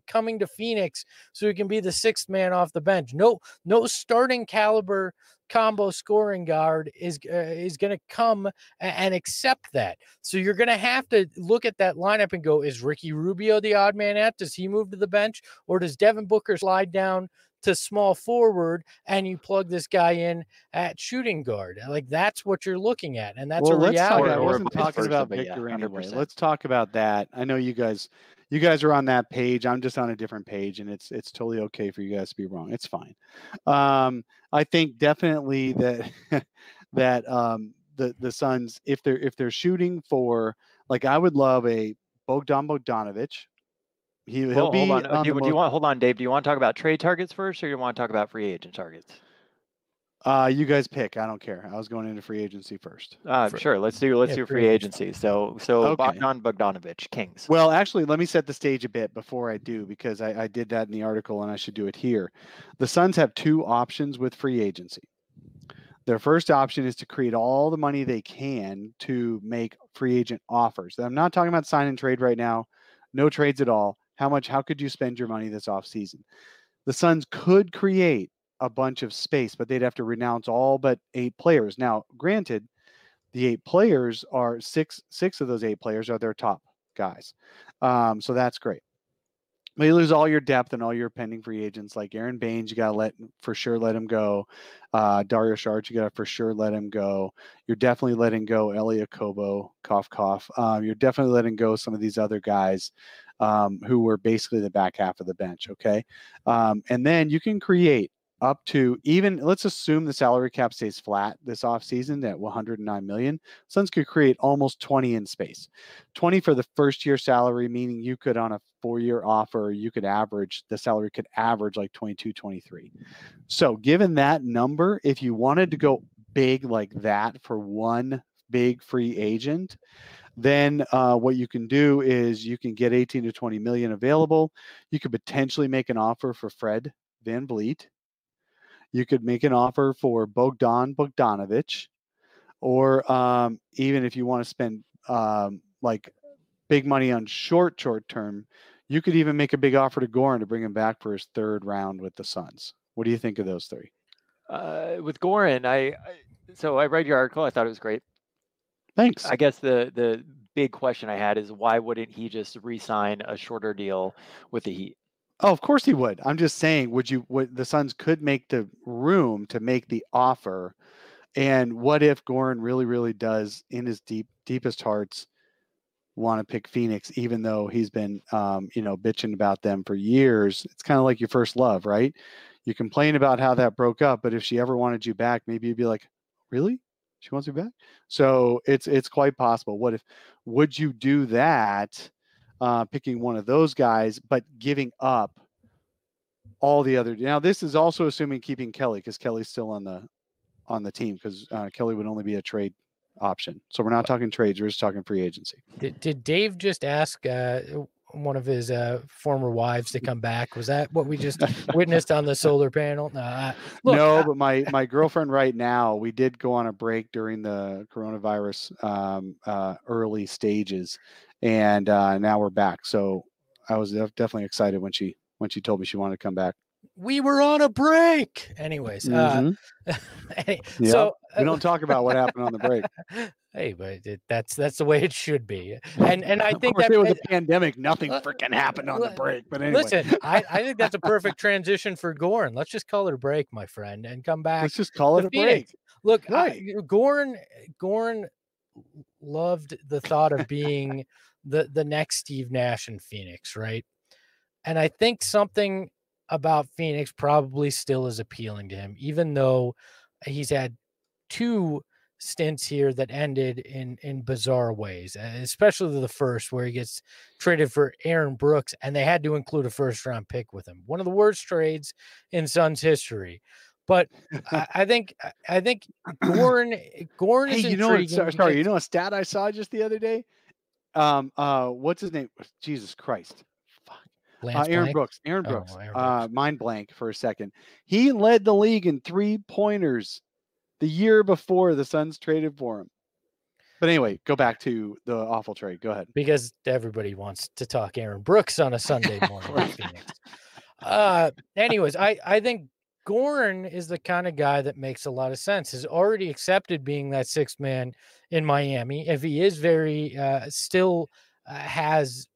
coming to Phoenix so he can be the sixth man off the bench. No, no starting caliber combo scoring guard is uh, is going to come and accept that. So you're going to have to look at that lineup and go: Is Ricky Rubio the odd man out? Does he move to the bench, or does Devin Booker slide down to small forward and you plug this guy in at shooting guard? Like that's what you're looking at, and that's well, a let's talk. reality. I wasn't talking about but yeah, Victor anyway. Let's talk about that. I know you guys, you guys are on that page. I'm just on a different page, and it's it's totally okay for you guys to be wrong. It's fine. Um, I think definitely that *laughs* that um, the the Suns, if they're if they're shooting for like, I would love a Bogdan Bogdanovic. He, he'll Well, be hold on. on do, you, do you want hold on, Dave? Do you want to talk about trade targets first, or you want to talk about free agent targets? Uh, you guys pick. I don't care. I was going into free agency first. Uh, Fr- sure. Let's do let's yeah, do free free agency. agency. So so Okay. Bogdan Bogdanovic, Kings. Well, actually, let me set the stage a bit before I do because I, I did that in the article and I should do it here. The Suns have two options with free agency. Their first option is to create all the money they can to make free agent offers. I'm not talking about sign and trade right now. No trades at all. How much? How could you spend your money this off season? The Suns could create a bunch of space, but they'd have to renounce all but eight players. Now, granted, the eight players are six. Six of those eight players are their top guys, um, so that's great. But you lose all your depth and all your pending free agents like Aron Baynes. You got to let for sure let him go. Uh, Dario Saric, you got to for sure let him go. You're definitely letting go Elie Okobo, cough cough. Um, you're definitely letting go some of these other guys um, who were basically the back half of the bench. Okay, um, and then you can create up to even let's assume the salary cap stays flat this offseason at 109 million suns could create almost 20 in space. 20 for the first year salary meaning you could on a four year offer you could average the salary could average like 22 23 so given that number if you wanted to go big like that for one big free agent then uh, what you can do is you can get 18 to 20 million available. You could potentially make an offer for fred van vliet you could make an offer for Bogdan Bogdanovic, or um, even if you want to spend um, like big money on short, short term, you could even make a big offer to Goran to bring him back for his third round with the Suns. What do you think of those three? Uh, with Goran, I, I so I read your article. I thought it was great. Thanks. I guess the the big question I had is why wouldn't he just re-sign a shorter deal with the Heat? Oh, of course he would. I'm just saying, would you? Would the Suns could make the room to make the offer? And what if Goran really, really does, in his deep, deepest hearts, want to pick Phoenix, even though he's been, um, you know, bitching about them for years? It's kind of like your first love, right? You complain about how that broke up, but if she ever wanted you back, maybe you'd be like, really? She wants you back? So it's it's quite possible. What if? Would you do that? Uh, picking one of those guys, but giving up all the other. Now, this is also assuming keeping Kelly because Kelly's still on the on the team because uh, Kelly would only be a trade option. So we're not talking trades; we're just talking free agency. Did, did Dave just ask uh, one of his uh, former wives to come back? Was that what we just *laughs* witnessed on the solar panel? No, I, look, no, I- but my my girlfriend right now, we did go on a break during the coronavirus um, uh, early stages, and uh, now we're back. So I was def- definitely excited when she when she told me she wanted to come back. we were on a break. Anyways, uh, *laughs* Mhm. any- Yep. so we uh, don't talk about what happened on the break. *laughs* hey, but it, that's that's the way it should be. And and I think that it was uh, a pandemic. Nothing uh, freaking happened on the break. But anyway, listen, I, I think that's a *laughs* perfect transition for Goran. Let's just call it a break, my friend, and come back let's just call it a break. Look, Right. I, Goran Goran loved the thought of *laughs* being the the next Steve Nash in Phoenix, right? And I think something about Phoenix probably still is appealing to him, even though he's had two stints here that ended in in bizarre ways, especially the first where he gets traded for Aaron Brooks, and they had to include a first round pick with him. One of the worst trades in Suns history. But *laughs* I, I think I- think Goran Goran Hey, is you know, what, sorry, sorry, you know a stat I saw just the other day. Um, uh, what's his name? Jesus Christ, fuck. Uh, Aaron Brooks. Aaron Oh, Brooks. Uh, mind blank for a second. He led the league in three pointers the year before the Suns traded for him. But anyway, go back to the awful trade. Go ahead. because everybody wants to talk Aaron Brooks on a Sunday *laughs* morning. Uh, anyways, I I think Goran is the kind of guy that makes a lot of sense. Has already accepted being that sixth man in Miami. If he is very uh, still uh, has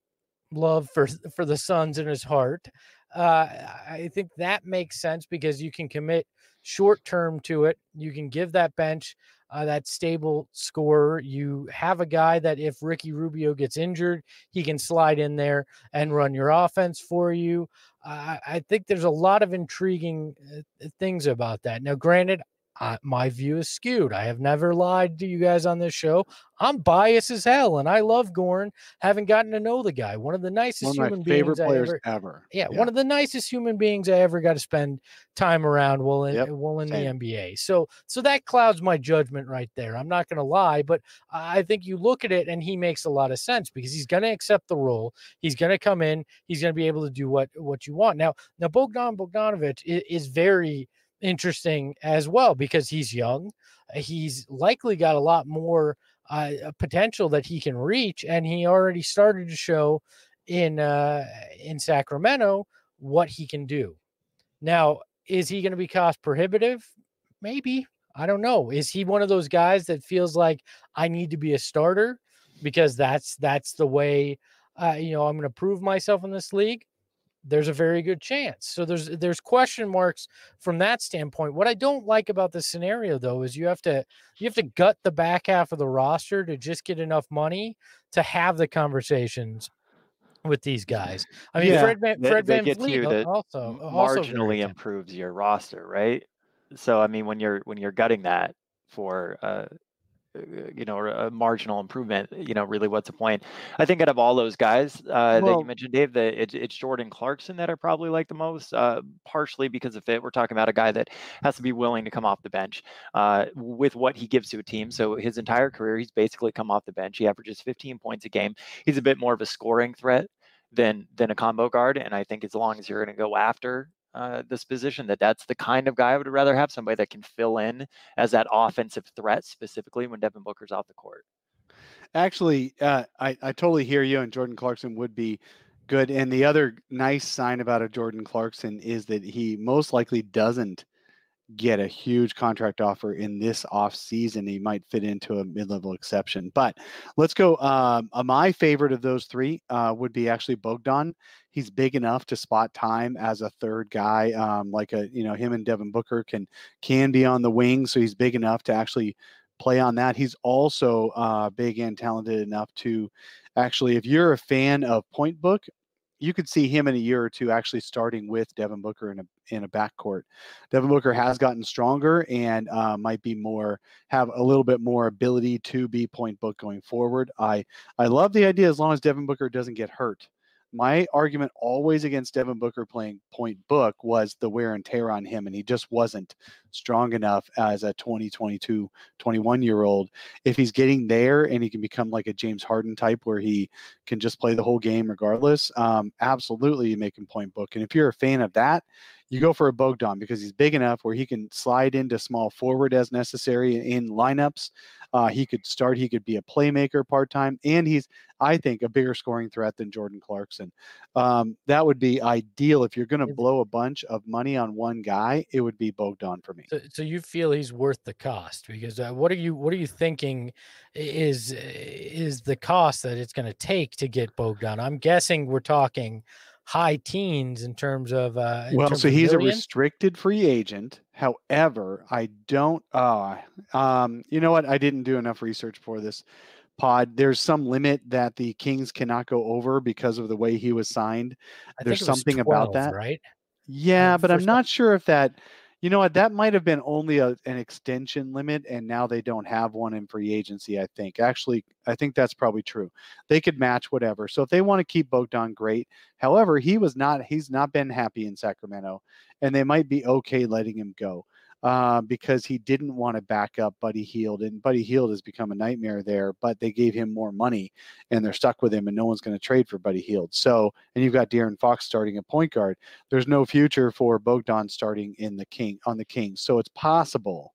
love for for the Suns in his heart, uh, I think that makes sense because you can commit short term to it. You can give that bench uh, that stable scorer. You have a guy that if Ricky Rubio gets injured, he can slide in there and run your offense for you. Uh, I think there's a lot of intriguing uh, things about that. Now, granted, uh, my view is skewed. I have never lied to you guys on this show. I'm biased as hell, and I love Goran. Haven't gotten to know the guy. One of the nicest of human favorite beings I players ever. ever. Yeah, one of the nicest human beings I ever got to spend time around while in Yep, while in same. the NBA. So so that clouds my judgment right there. I'm not going to lie, but I think you look at it and he makes a lot of sense because he's going to accept the role. He's going to come in. He's going to be able to do what what you want. Now now Bogdan Bogdanovic is, is very interesting as well because he's young. Uh, He's likely got a lot more uh, potential that he can reach, and he already started to show in uh, in Sacramento what he can do. Now, is he going to be cost prohibitive? Maybe. I don't know. Is he one of those guys that feels like I need to be a starter because that's that's the way uh, you know I'm going to prove myself in this league? There's a very good chance. So there's there's question marks from that standpoint. What I don't like about the scenario though is you have to you have to gut the back half of the roster to just get enough money to have the conversations with these guys. I mean, Yeah, Fred Van, Fred that Van gets Vliet you also also marginally tempting. improves your roster, right? So I mean, when you're when you're gutting that for uh, you know a marginal improvement, you know, really, what's the point? I think out of all those guys uh, that you mentioned, Dave, that it, it's Jordan Clarkson that I probably like the most, uh, partially because of fit. We're talking about a guy that has to be willing to come off the bench uh, with what he gives to a team. So his entire career, he's basically come off the bench. He averages 15 points a game. He's a bit more of a scoring threat than than a combo guard. And I think as long as you're going to go after uh, this position, that that's the kind of guy I would rather have somebody that can fill in as that offensive threat, specifically when Devin Booker's off the court. Actually, uh, I, I totally hear you, and Jordan Clarkson would be good. And the other nice sign about a Jordan Clarkson is that he most likely doesn't get a huge contract offer in this off season. He might fit into a mid level exception. But let's go. Um, uh, my favorite of those three uh, would be actually Bogdan. He's big enough to spot time as a third guy, um, like a you know him and Devin Booker can can be on the wing, so he's big enough to actually play on that. He's also uh, big and talented enough to actually, if you're a fan of Point Book, you could see him in a year or two actually starting with Devin Booker in a in a backcourt. Devin Booker has gotten stronger and uh, might be more have a little bit more ability to be point book going forward. I I love the idea as long as Devin Booker doesn't get hurt. My argument always against Devin Booker playing point book was the wear and tear on him, and he just wasn't strong enough as a 20, 22, 21 year old. If he's getting there and he can become like a James Harden type where he can just play the whole game regardless, um, absolutely you make him point book. And if you're a fan of that, you go for a Bogdan because he's big enough where he can slide into small forward as necessary in lineups. Uh, he could start, he could be a playmaker part time, and he's, I think, a bigger scoring threat than Jordan Clarkson. Um, that would be ideal if you're going to blow a bunch of money on one guy. It would be Bogdan for me. So, so you feel he's worth the cost because uh, what are you what are you thinking is is the cost that it's going to take to get Bogdan? I'm guessing we're talking high teens in terms of uh in Well, terms so he's a restricted free agent. However, I don't. Uh, um, you know what? I didn't do enough research for this pod. There's some limit that the Kings cannot go over because of the way he was signed. I there's think it was something about that. right? Yeah, but I'm not sure if that. You know what? That might have been only a, an extension limit, and now they don't have one in free agency. I think. Actually, I think that's probably true. They could match whatever. So if they want to keep Bogdan, great. However, he was not. He's not been happy in Sacramento, and they might be okay letting him go. Uh, because he didn't want to back up Buddy Hield, and Buddy Hield has become a nightmare there. But they gave him more money, and they're stuck with him, and no one's going to trade for Buddy Hield. So, and you've got De'Aaron Fox starting at point guard. There's no future for Bogdan starting in the King on the Kings. So it's possible.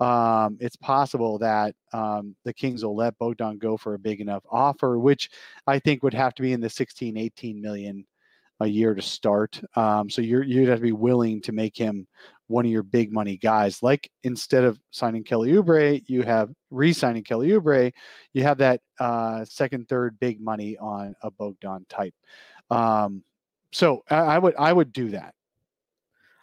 Um, it's possible that um, the Kings will let Bogdan go for a big enough offer, which I think would have to be in the 16, 18 million a year to start. Um, so you're you'd have to be willing to make him one of your big money guys. Like instead of signing Kelly Oubre, you have re-signing Kelly Oubre, you have that uh, second, third big money on a Bogdan type. Um, so I, I, would I would do that.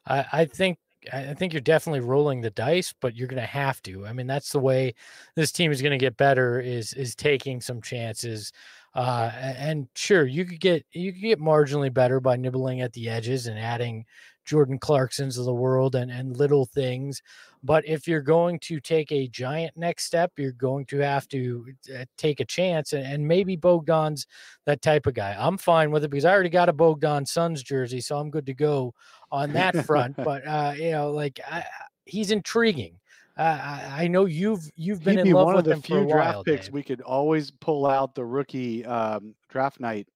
I, I think I think you're definitely rolling the dice, but you're going to have to. I mean, that's the way this team is going to get better is is taking some chances. Uh, and sure, you could get you could get marginally better by nibbling at the edges and adding Jordan Clarksons of the world and, and little things. But if you're going to take a giant next step, you're going to have to uh, take a chance. And, and maybe Bogdan's that type of guy. I'm fine with it because I already got a Bogdan Suns jersey, so I'm good to go on that front. *laughs* but, uh, you know, like I, he's intriguing. Uh, I, I, know you've you've been He'd in be love one with of the few draft while, picks Dave. we could always pull out the rookie um, draft night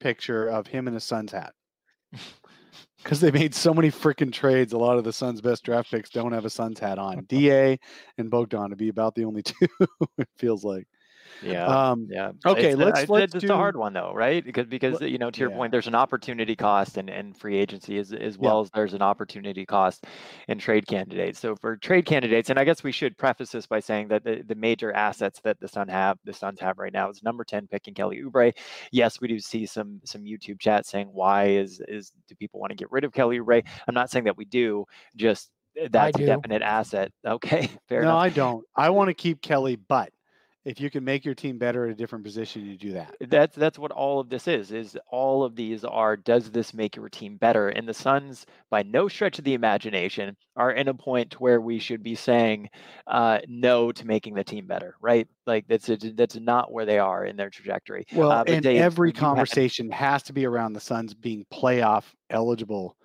picture of him in a Suns hat because they made so many freaking trades. A lot of the Suns' best draft picks don't have a Suns hat on. *laughs* Da and Bogdan to be about the only *laughs* two. it feels like. Yeah. Um, yeah. Okay. It's, let's. It's, let's it's do... a hard one though, right? Because because you know to your yeah. point, there's an opportunity cost and and free agency as as well yeah. as there's an opportunity cost in trade candidates. So for trade candidates, and I guess we should preface this by saying that the, the major assets that the Sun have the Suns have right now is number ten picking Kelly Oubre. Yes, we do see some some YouTube chat saying why is is do people want to get rid of Kelly Oubre? I'm not saying that we do. Just that's a definite asset. *laughs* Okay, fair no, enough. I don't. I want to keep Kelly, but if you can make your team better at a different position, you do that. That's that's what all of this is. Is all of these are does this make your team better? And the Suns, by no stretch of the imagination, are in a point where we should be saying uh, no to making the team better, right? Like that's a, that's not where they are in their trajectory. Well, uh, and they, every conversation had, has to be around the Suns being playoff eligible,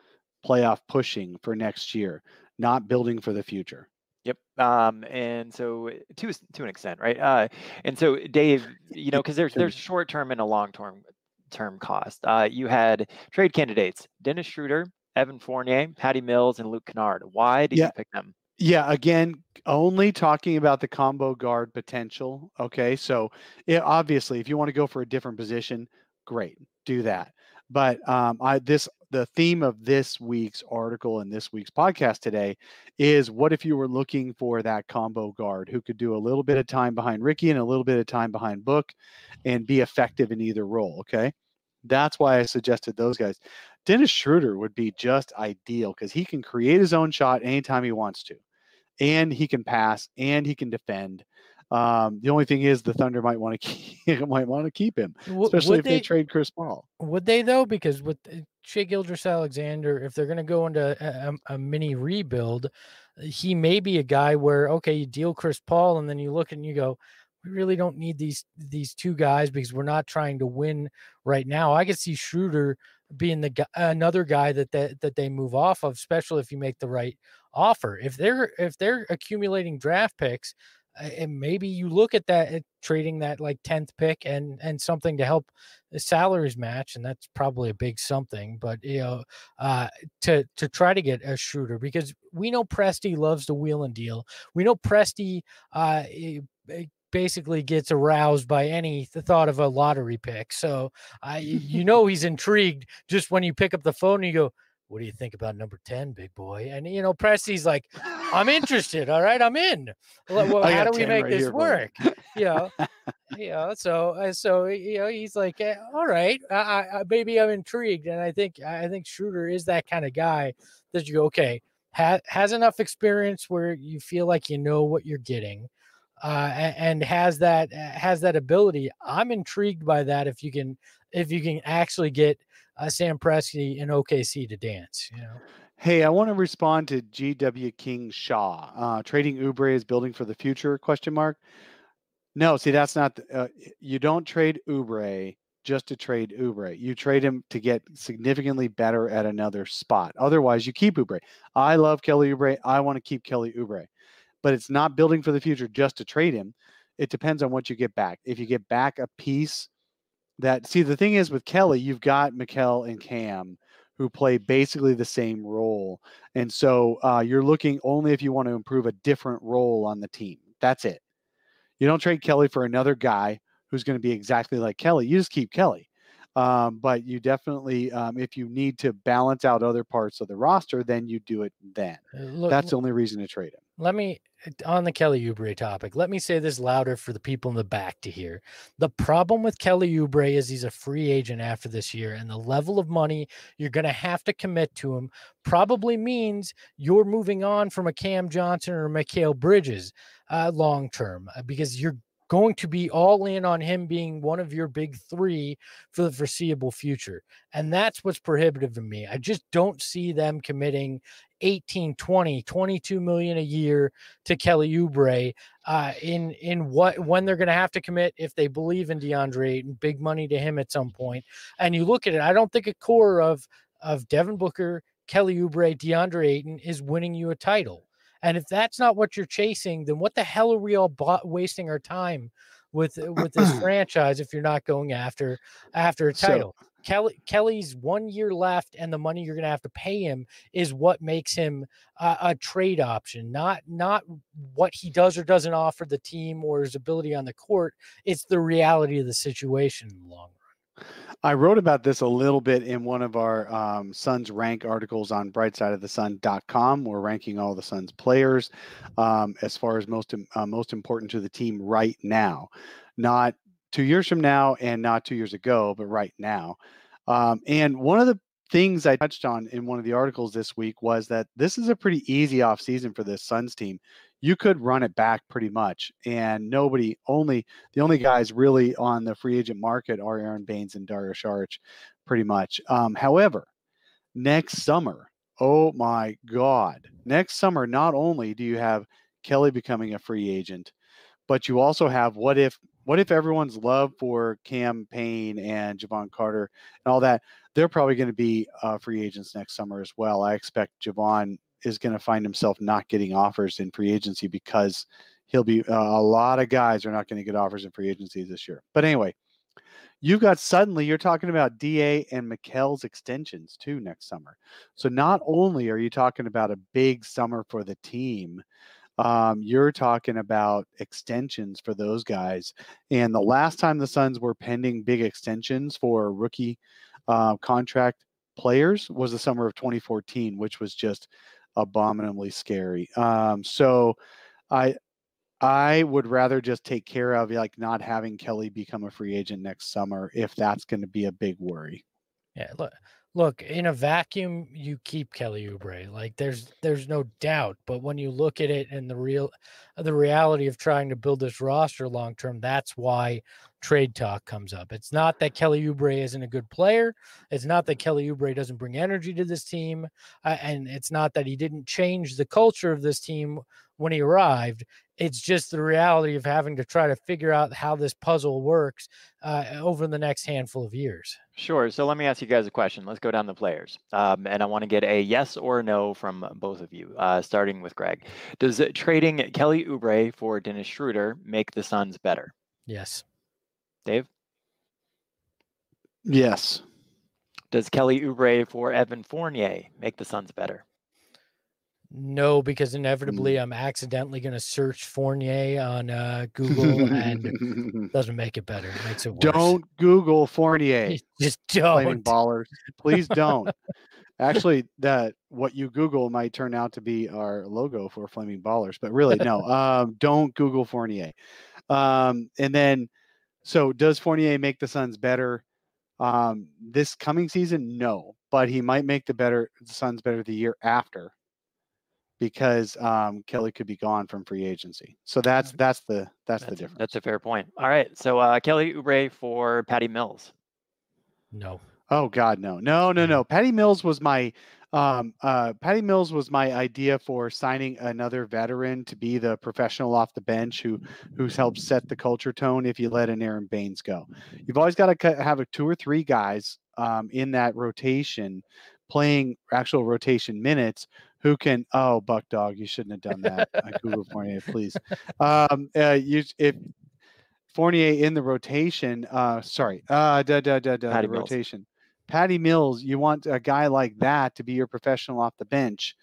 playoff pushing for next year, not building for the future. Yep. Um, and so to to an extent, right? Uh, and so Dave, you know, because there's there's short term and a long term term cost. Uh, you had trade candidates: Dennis Schroeder, Evan Fournier, Patty Mills, and Luke Kennard. Why did yeah. you pick them? Yeah, again, only talking about the combo guard potential. Okay, so it, obviously, if you want to go for a different position, great, do that. But um, I this the theme of this week's article and this week's podcast today is what if you were looking for that combo guard who could do a little bit of time behind Ricky and a little bit of time behind Book and be effective in either role. Okay. That's why I suggested those guys. Dennis Schroeder would be just ideal because he can create his own shot anytime he wants to, and he can pass and he can defend. Um, the only thing is the Thunder might want to *laughs* keep might want to keep him, especially if they, they, trade Chris Paul. Would they though? Because with Shai Gilgeous-Alexander, if they're going to go into a, a, mini rebuild, he may be a guy where okay, you deal Chris Paul, and then you look and you go, we really don't need these these two guys because we're not trying to win right now. I could see Schroeder being the another guy that that that they move off of, especially if you make the right offer. If they're if they're accumulating draft picks and maybe you look at that at trading that like 10th pick and and something to help the salaries match and that's probably a big something but you know uh to to try to get a shooter because we know Presti loves to wheel and deal. We know Presti uh basically gets aroused by any the thought of a lottery pick so i you know he's *laughs* intrigued just when you pick up the phone and you go what do you think about number 10 big boy? And you know Presti's like i'm interested all right i'm in well, how do we make right this here, work you know you know so uh, so you know he's like eh, all right I, I, maybe i'm intrigued and i think i think Schroeder is that kind of guy that you go okay ha, has enough experience where you feel like you know what you're getting uh, and, and has that has that ability i'm intrigued by that if you can if you can actually get uh, Sam Presti and OKC to dance. You know. Hey, I want to respond to GW King Shaw. Uh, trading Oubre is building for the future? Question mark. No, see that's not. Uh, you don't trade Oubre just to trade Oubre. You trade him to get significantly better at another spot. Otherwise, you keep Oubre. I love Kelly Oubre. I want to keep Kelly Oubre, but it's not building for the future just to trade him. It depends on what you get back. If you get back a piece that, see, the thing is with Kelly, you've got Mikal and Cam who play basically the same role. And so uh, you're looking only if you want to improve a different role on the team. That's it. You don't trade Kelly for another guy who's going to be exactly like Kelly. You just keep Kelly. Um, but you definitely, um, if you need to balance out other parts of the roster, then you do it then. Uh, Look, That's the only reason to trade him. Let me on the Kelly Oubre topic. Let me say this louder for the people in the back to hear. The problem with Kelly Oubre is he's a free agent after this year, and the level of money you're going to have to commit to him probably means you're moving on from a Cam Johnson or Mikal Bridges uh, long term uh, because you're going to be all in on him being one of your big three for the foreseeable future. And that's what's prohibitive to me. I just don't see them committing 18, 20, 22 million a year to Kelly Oubre uh, in in what when they're going to have to commit if they believe in DeAndre Ayton, big money to him at some point. And you look at it, I don't think a core of of Devin Booker, Kelly Oubre, DeAndre Ayton is winning you a title. And if that's not what you're chasing, then what the hell are we all bo- wasting our time with uh, with this *clears throat* franchise if you're not going after after a So- title? Kelly Kelly's one year left, and the money you're going to have to pay him is what makes him a, a trade option, not not what he does or doesn't offer the team or his ability on the court. It's the reality of the situation in the long run. I wrote about this a little bit in one of our um, Suns rank articles on brightsideofthesun.com. We're ranking all the Suns players um, as far as most uh, most important to the team right now, not two years from now and not two years ago, but right now. Um, and one of the things I touched on in one of the articles this week was that this is a pretty easy offseason for this Suns team. You could run it back pretty much, and nobody only the only guys really on the free agent market are Aron Baynes and Dario Saric, pretty much. Um, however, next summer, oh my God, next summer, not only do you have Kelly becoming a free agent, but you also have what if what if everyone's love for Cam Payne and Jevon Carter and all that, they're probably going to be uh, free agents next summer as well. I expect Jevon is going to find himself not getting offers in free agency because he'll be uh, a lot of guys are not going to get offers in free agency this year. But anyway, you've got suddenly you're talking about DA and Mikal's extensions too next summer. So not only are you talking about a big summer for the team, um, you're talking about extensions for those guys. And the last time the Suns were pending big extensions for rookie uh, contract players was the summer of 2014, which was just abominably scary. Um, so I I would rather just take care of like not having Kelly become a free agent next summer if that's going to be a big worry. Yeah, look, look in a vacuum, you keep Kelly Oubre. Like there's there's no doubt. But when you look at it and the real the reality of trying to build this roster long term, that's why trade talk comes up. It's not that Kelly Oubre isn't a good player. It's not that Kelly Oubre doesn't bring energy to this team, uh, and it's not that he didn't change the culture of this team when he arrived. It's just the reality of having to try to figure out how this puzzle works uh, over the next handful of years. Sure. So let me ask you guys a question. Let's go down the players. Um, and I want to get a yes or no from both of you, uh, starting with Greg. Does trading Kelly Oubre for Dennis Schroeder make the Suns better? Yes. Dave? Yes. Does Kelly Oubre for Evan Fournier make the Suns better? No, because inevitably I'm accidentally going to search Fournier on uh, Google and *laughs* doesn't make it better. It makes it worse. don't Google Fournier. *laughs* just Flaming don't. ballers. Please don't. Actually, that what you Google might turn out to be our logo for Flaming Ballers, but really, no. *laughs* Um, don't Google Fournier. Um, and then, so does Fournier make the Suns better um, this coming season? No, but he might make the better the Suns better the year after because um, Kelly could be gone from free agency. So that's that's the that's, the That's, difference. that's a fair point. All right. So uh, Kelly Oubre for Patty Mills. No. Oh God, no, no, no, no. Patty Mills was my Um, uh, Patty Mills was my idea for signing another veteran to be the professional off the bench who who's helped set the culture tone. If you let an Aron Baynes go, you've always got to have a two or three guys um, in that rotation playing actual rotation minutes who can oh buck dog you shouldn't have done that I *laughs* google fournier please um uh, you if fournier in the rotation uh sorry uh da, da, da, da, Patty the Mills. rotation patty mills you want a guy like that to be your professional off the bench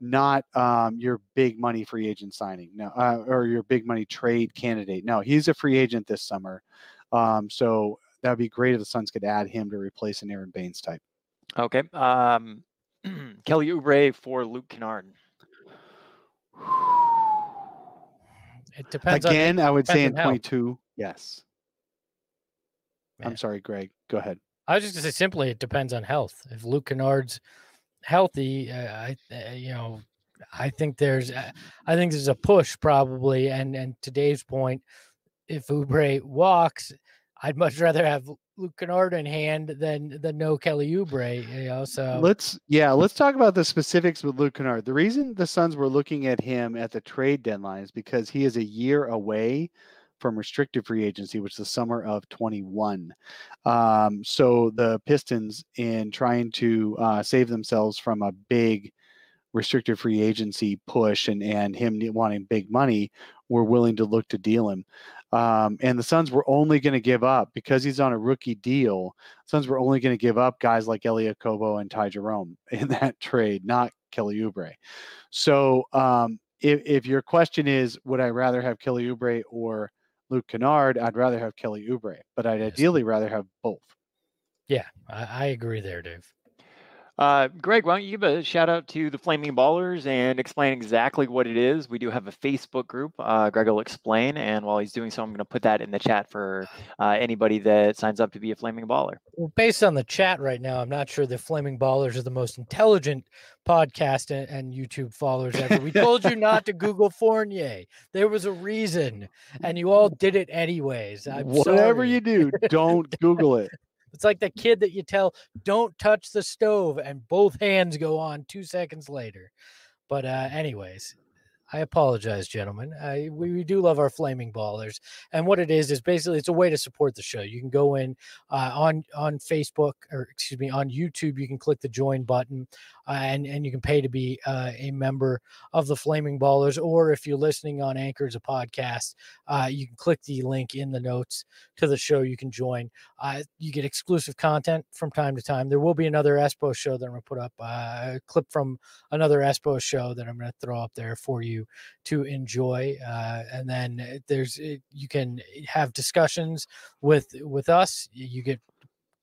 not um, your big money free agent signing no uh, or your big money trade candidate no he's a free agent this summer um, so that would be great if the suns could add him to replace an Aron Baynes type Okay. Um, *clears throat* Kelly Oubre for Luke Kennard. It depends on Again, I would say in depends 22, yes. Yeah. I'm sorry, Greg. Go ahead. I was just gonna say simply, it depends on health. If Luke Kennard's healthy, uh, I, uh, you know, I think there's, uh, I think there's a push probably. And and to Dave's point, if Oubre walks, I'd much rather have Luke Kennard in hand than than no Kelly Oubre. You know, so Let's yeah, let's talk about the specifics with Luke Kennard. The reason the Suns were looking at him at the trade deadline is because he is a year away from restricted free agency, which is the summer of 21. Um, so the Pistons, in trying to uh, save themselves from a big restricted free agency push and and him wanting big money, were willing to look to deal him. Um, and the Suns were only going to give up because he's on a rookie deal. Suns were only going to give up guys like Elie Okobo and Ty Jerome *laughs* in that trade, not Kelly Oubre. So um, if, if your question is, would I rather have Kelly Oubre or Luke Kennard? I'd rather have Kelly Oubre, but I'd Yes. ideally rather have both. yeah, I, I agree there, Dave. Uh, Greg, why don't you give a shout out to the Flaming Ballers and explain exactly what it is? We do have a Facebook group. Uh, Greg will explain, and while he's doing so, I'm going to put that in the chat for uh, anybody that signs up to be a Flaming Baller. Well, based on the chat right now, I'm not sure the Flaming Ballers are the most intelligent podcast and, and YouTube followers ever. We *laughs* told you not to Google Fournier. There was a reason, and you all did it anyways. I'm Whatever sorry. you do, *laughs* don't Google it. It's like the kid that you tell, don't touch the stove, and both hands go on two seconds later. But, uh, anyways, I apologize, gentlemen. I, we, we do love our flaming ballers, and what it is is basically it's a way to support the show. You can go in uh, on on Facebook or excuse me on YouTube. You can click the join button, uh, and and you can pay to be uh, a member of the Flaming Ballers. Or if you're listening on Anchor as a podcast, uh, you can click the link in the notes to the show. You can join. Uh, you get exclusive content from time to time. There will be another Espo show that I'm going to put up, uh, a clip from another Espo show that I'm going to throw up there for you to enjoy. Uh, and then uh, there's uh, you can have discussions with with us. You get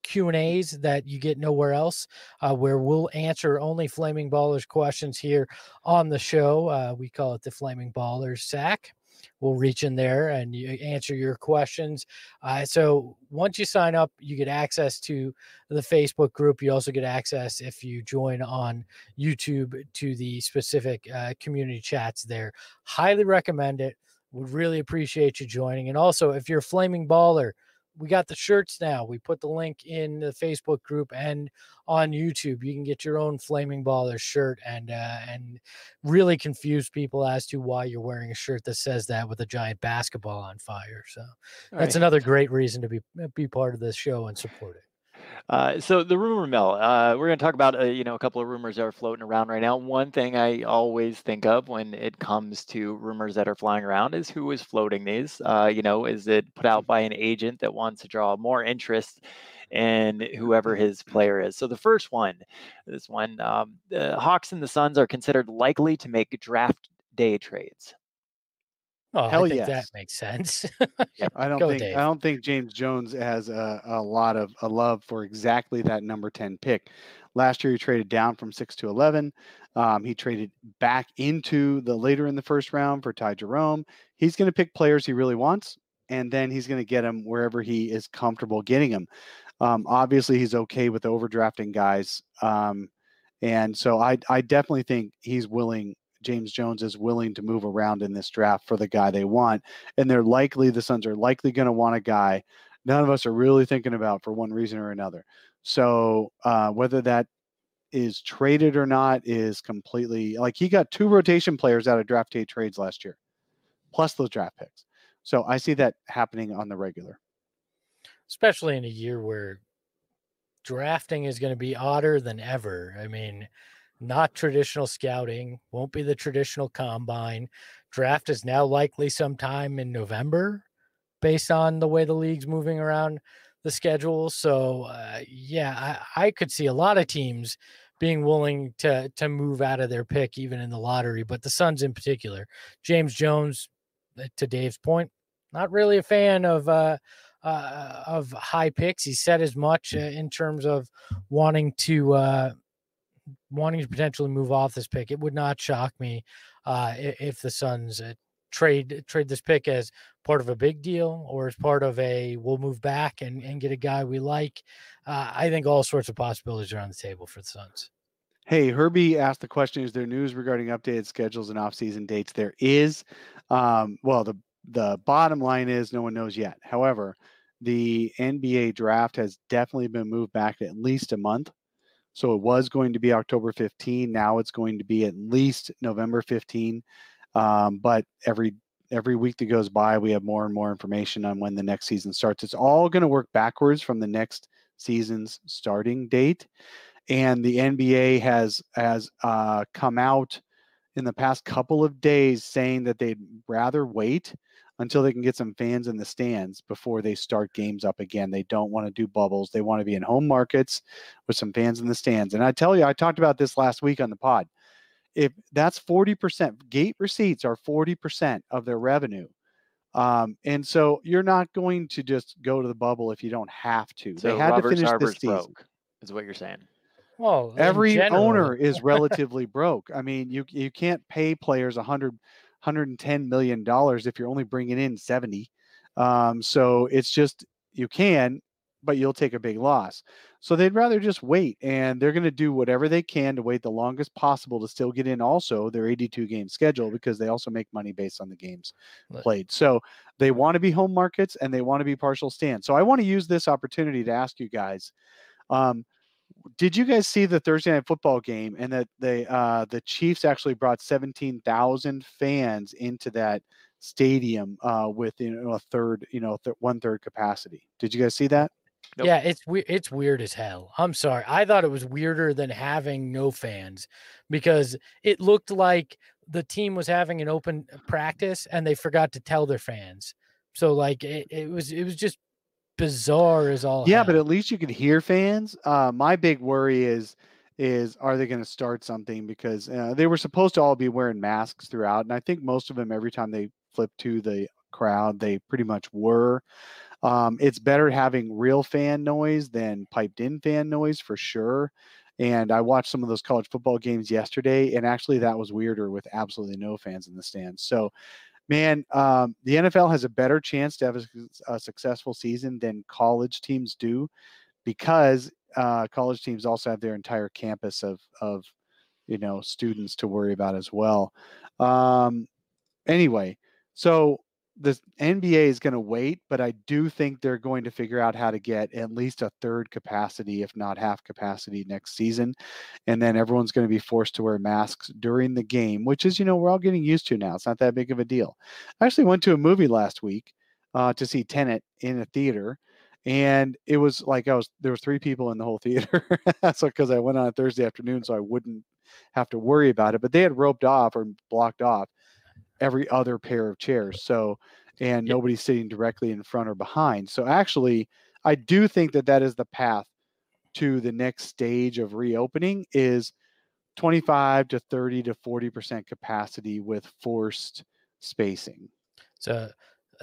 Q and A's that you get nowhere else, uh, where we'll answer only Flaming Ballers questions here on the show. Uh, we call it the Flaming Ballers Sack. We'll reach in there and you answer your questions. Uh, so once you sign up, you get access to the Facebook group. You also get access if you join on YouTube to the specific uh, community chats there. Highly recommend it. Would really appreciate you joining. And also, if you're a flaming baller, we got the shirts now. We put the link in the Facebook group and on YouTube. You can get your own flaming baller shirt and uh, and really confuse people as to why you're wearing a shirt that says that with a giant basketball on fire. So that's another great reason to be be part of this show and support it. Uh, so the rumor mill, uh, we're going to talk about uh, you know a couple of rumors that are floating around right now. One thing I always think of when it comes to rumors that are flying around is who is floating these. Uh, you know, is it put out by an agent that wants to draw more interest in whoever his player is? So the first one, this one, um, the Hawks and the Suns are considered likely to make draft day trades. Oh, Hell I think yes. that makes sense. I *laughs* don't Go, think Dave. I don't think James Jones has a, a lot of a love for exactly that number 10 pick. Last year he traded down from 6 to 11. Um, he traded back into the later in the first round for Ty Jerome. He's going to pick players he really wants and then he's going to get them wherever he is comfortable getting them. Um, obviously he's okay with overdrafting guys. Um, and so I I definitely think he's willing James Jones is willing to move around in this draft for the guy they want and they're likely the Suns are likely going to want a guy none of us are really thinking about for one reason or another. So uh, whether that is traded or not is completely like he got two rotation players out of draft day trades last year, plus those draft picks. So I see that happening on the regular. Especially in a year where drafting is going to be odder than ever. I mean, not traditional scouting, won't be the traditional combine. Draft is now likely sometime in November based on the way the league's moving around the schedule. So, uh, yeah, I, I could see a lot of teams being willing to to move out of their pick even in the lottery, but the Suns in particular. James Jones, uh, to Dave's point, not really a fan of uh, uh, of high picks. He said as much uh, in terms of wanting to uh, wanting to potentially move off this pick. It would not shock me uh, if the Suns uh, trade trade this pick as part of a big deal or as part of a we'll move back and, and get a guy we like. Uh, I think all sorts of possibilities are on the table for the Suns. Hey, Herbie asked the question: Is there news regarding updated schedules and off-season dates? There is. Um, well, the the bottom line is no one knows yet. However, the NBA draft has definitely been moved back at least a month. So it was going to be October 15. Now it's going to be at least November 15. Um, but every every week that goes by, we have more and more information on when the next season starts. It's all going to work backwards from the next season's starting date. And the NBA has has uh, come out in the past couple of days saying that they'd rather wait until they can get some fans in the stands before they start games up again. They don't want to do bubbles. They want to be in home markets with some fans in the stands. And I tell you, I talked about this last week on the pod. If that's 40%, gate receipts are 40% of their revenue. Um, and so you're not going to just go to the bubble if you don't have to. So they had Robert to finish Sarver's this season. broke, is what you're saying. Well, Every owner is *laughs* relatively broke. I mean, you you can't pay players a hundred 110 million dollars if you're only bringing in 70 um, so it's just you can but you'll take a big loss. So they'd rather just wait and they're going to do whatever they can to wait the longest possible to still get in also their 82 game schedule because they also make money based on the games Right. played. So they want to be home markets and they want to be partial stand so i want to use this opportunity to ask you guys um, did you guys see the Thursday night football game and that they uh, the Chiefs actually brought 17,000 fans into that stadium uh, with you know a third you know th- one third capacity? Did you guys see that? Nope. Yeah, it's weird. It's weird as hell. I'm sorry. I thought it was weirder than having no fans because it looked like the team was having an open practice and they forgot to tell their fans. So like it, it was it was just bizarre as all. yeah, but at least you could hear fans. Uh, my big worry is is are they going to start something because uh, they were supposed to all be wearing masks throughout, and I think most of them every time they flip to the crowd, they pretty much were. Um, it's better having real fan noise than piped in fan noise for sure. And I watched some of those college football games yesterday, and actually that was weirder with absolutely no fans in the stands. So, man, um, the NFL has a better chance to have a, a successful season than college teams do, because uh, college teams also have their entire campus of of you know students to worry about as well. Um, anyway, so the NBA is going to wait, but I do think they're going to figure out how to get at least a third capacity, if not half capacity, next season. And then everyone's going to be forced to wear masks during the game, which is, you know, we're all getting used to now. It's not that big of a deal. I actually went to a movie last week uh, to see Tenet in a theater. And it was like I was there was three people in the whole *laughs* theater. so because I went on a Thursday afternoon, so I wouldn't have to worry about it. But they had roped off or blocked off every other pair of chairs. So, and Yeah. nobody's sitting directly in front or behind. So, actually, I do think that that is the path to the next stage of reopening is 25 to 30 to 40% capacity with forced spacing. So,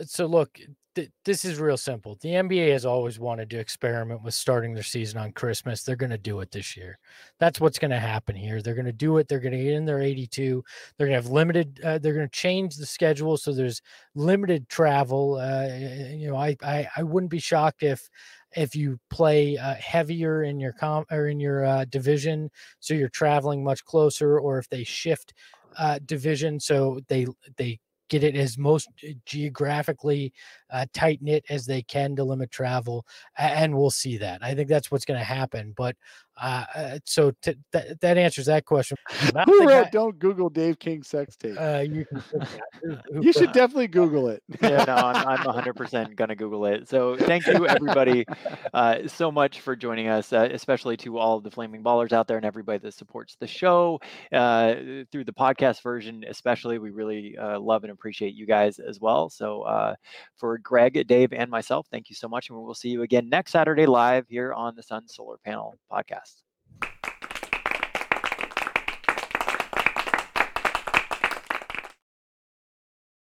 so look, th- this is real simple. The NBA has always wanted to experiment with starting their season on Christmas. They're going to do it this year. That's what's going to happen here. They're going to do it. They're going to get in their 82. They're going to have limited. Uh, they're going to change the schedule so there's limited travel. Uh, you know, I, I I wouldn't be shocked if if you play uh, heavier in your com or in your uh, division, so you're traveling much closer, or if they shift uh, division, so they they get it as most geographically uh, tight knit as they can to limit travel, and we'll see that. I think that's what's going to happen. But uh, uh so t- th- that answers that question. *laughs* Who wrote, "Don't Google Dave King sex tape"? Uh, you, *laughs* you should definitely Google it. *laughs* yeah, no, I'm, I'm 100% gonna Google it. So thank you everybody uh, so much for joining us, uh, especially to all of the Flaming Ballers out there and everybody that supports the show uh, through the podcast version. Especially, we really uh, love and appreciate you guys as well. So uh, for Greg, Dave, and myself, thank you so much, and we will see you again next Saturday live here on the Sun Solar Panel podcast.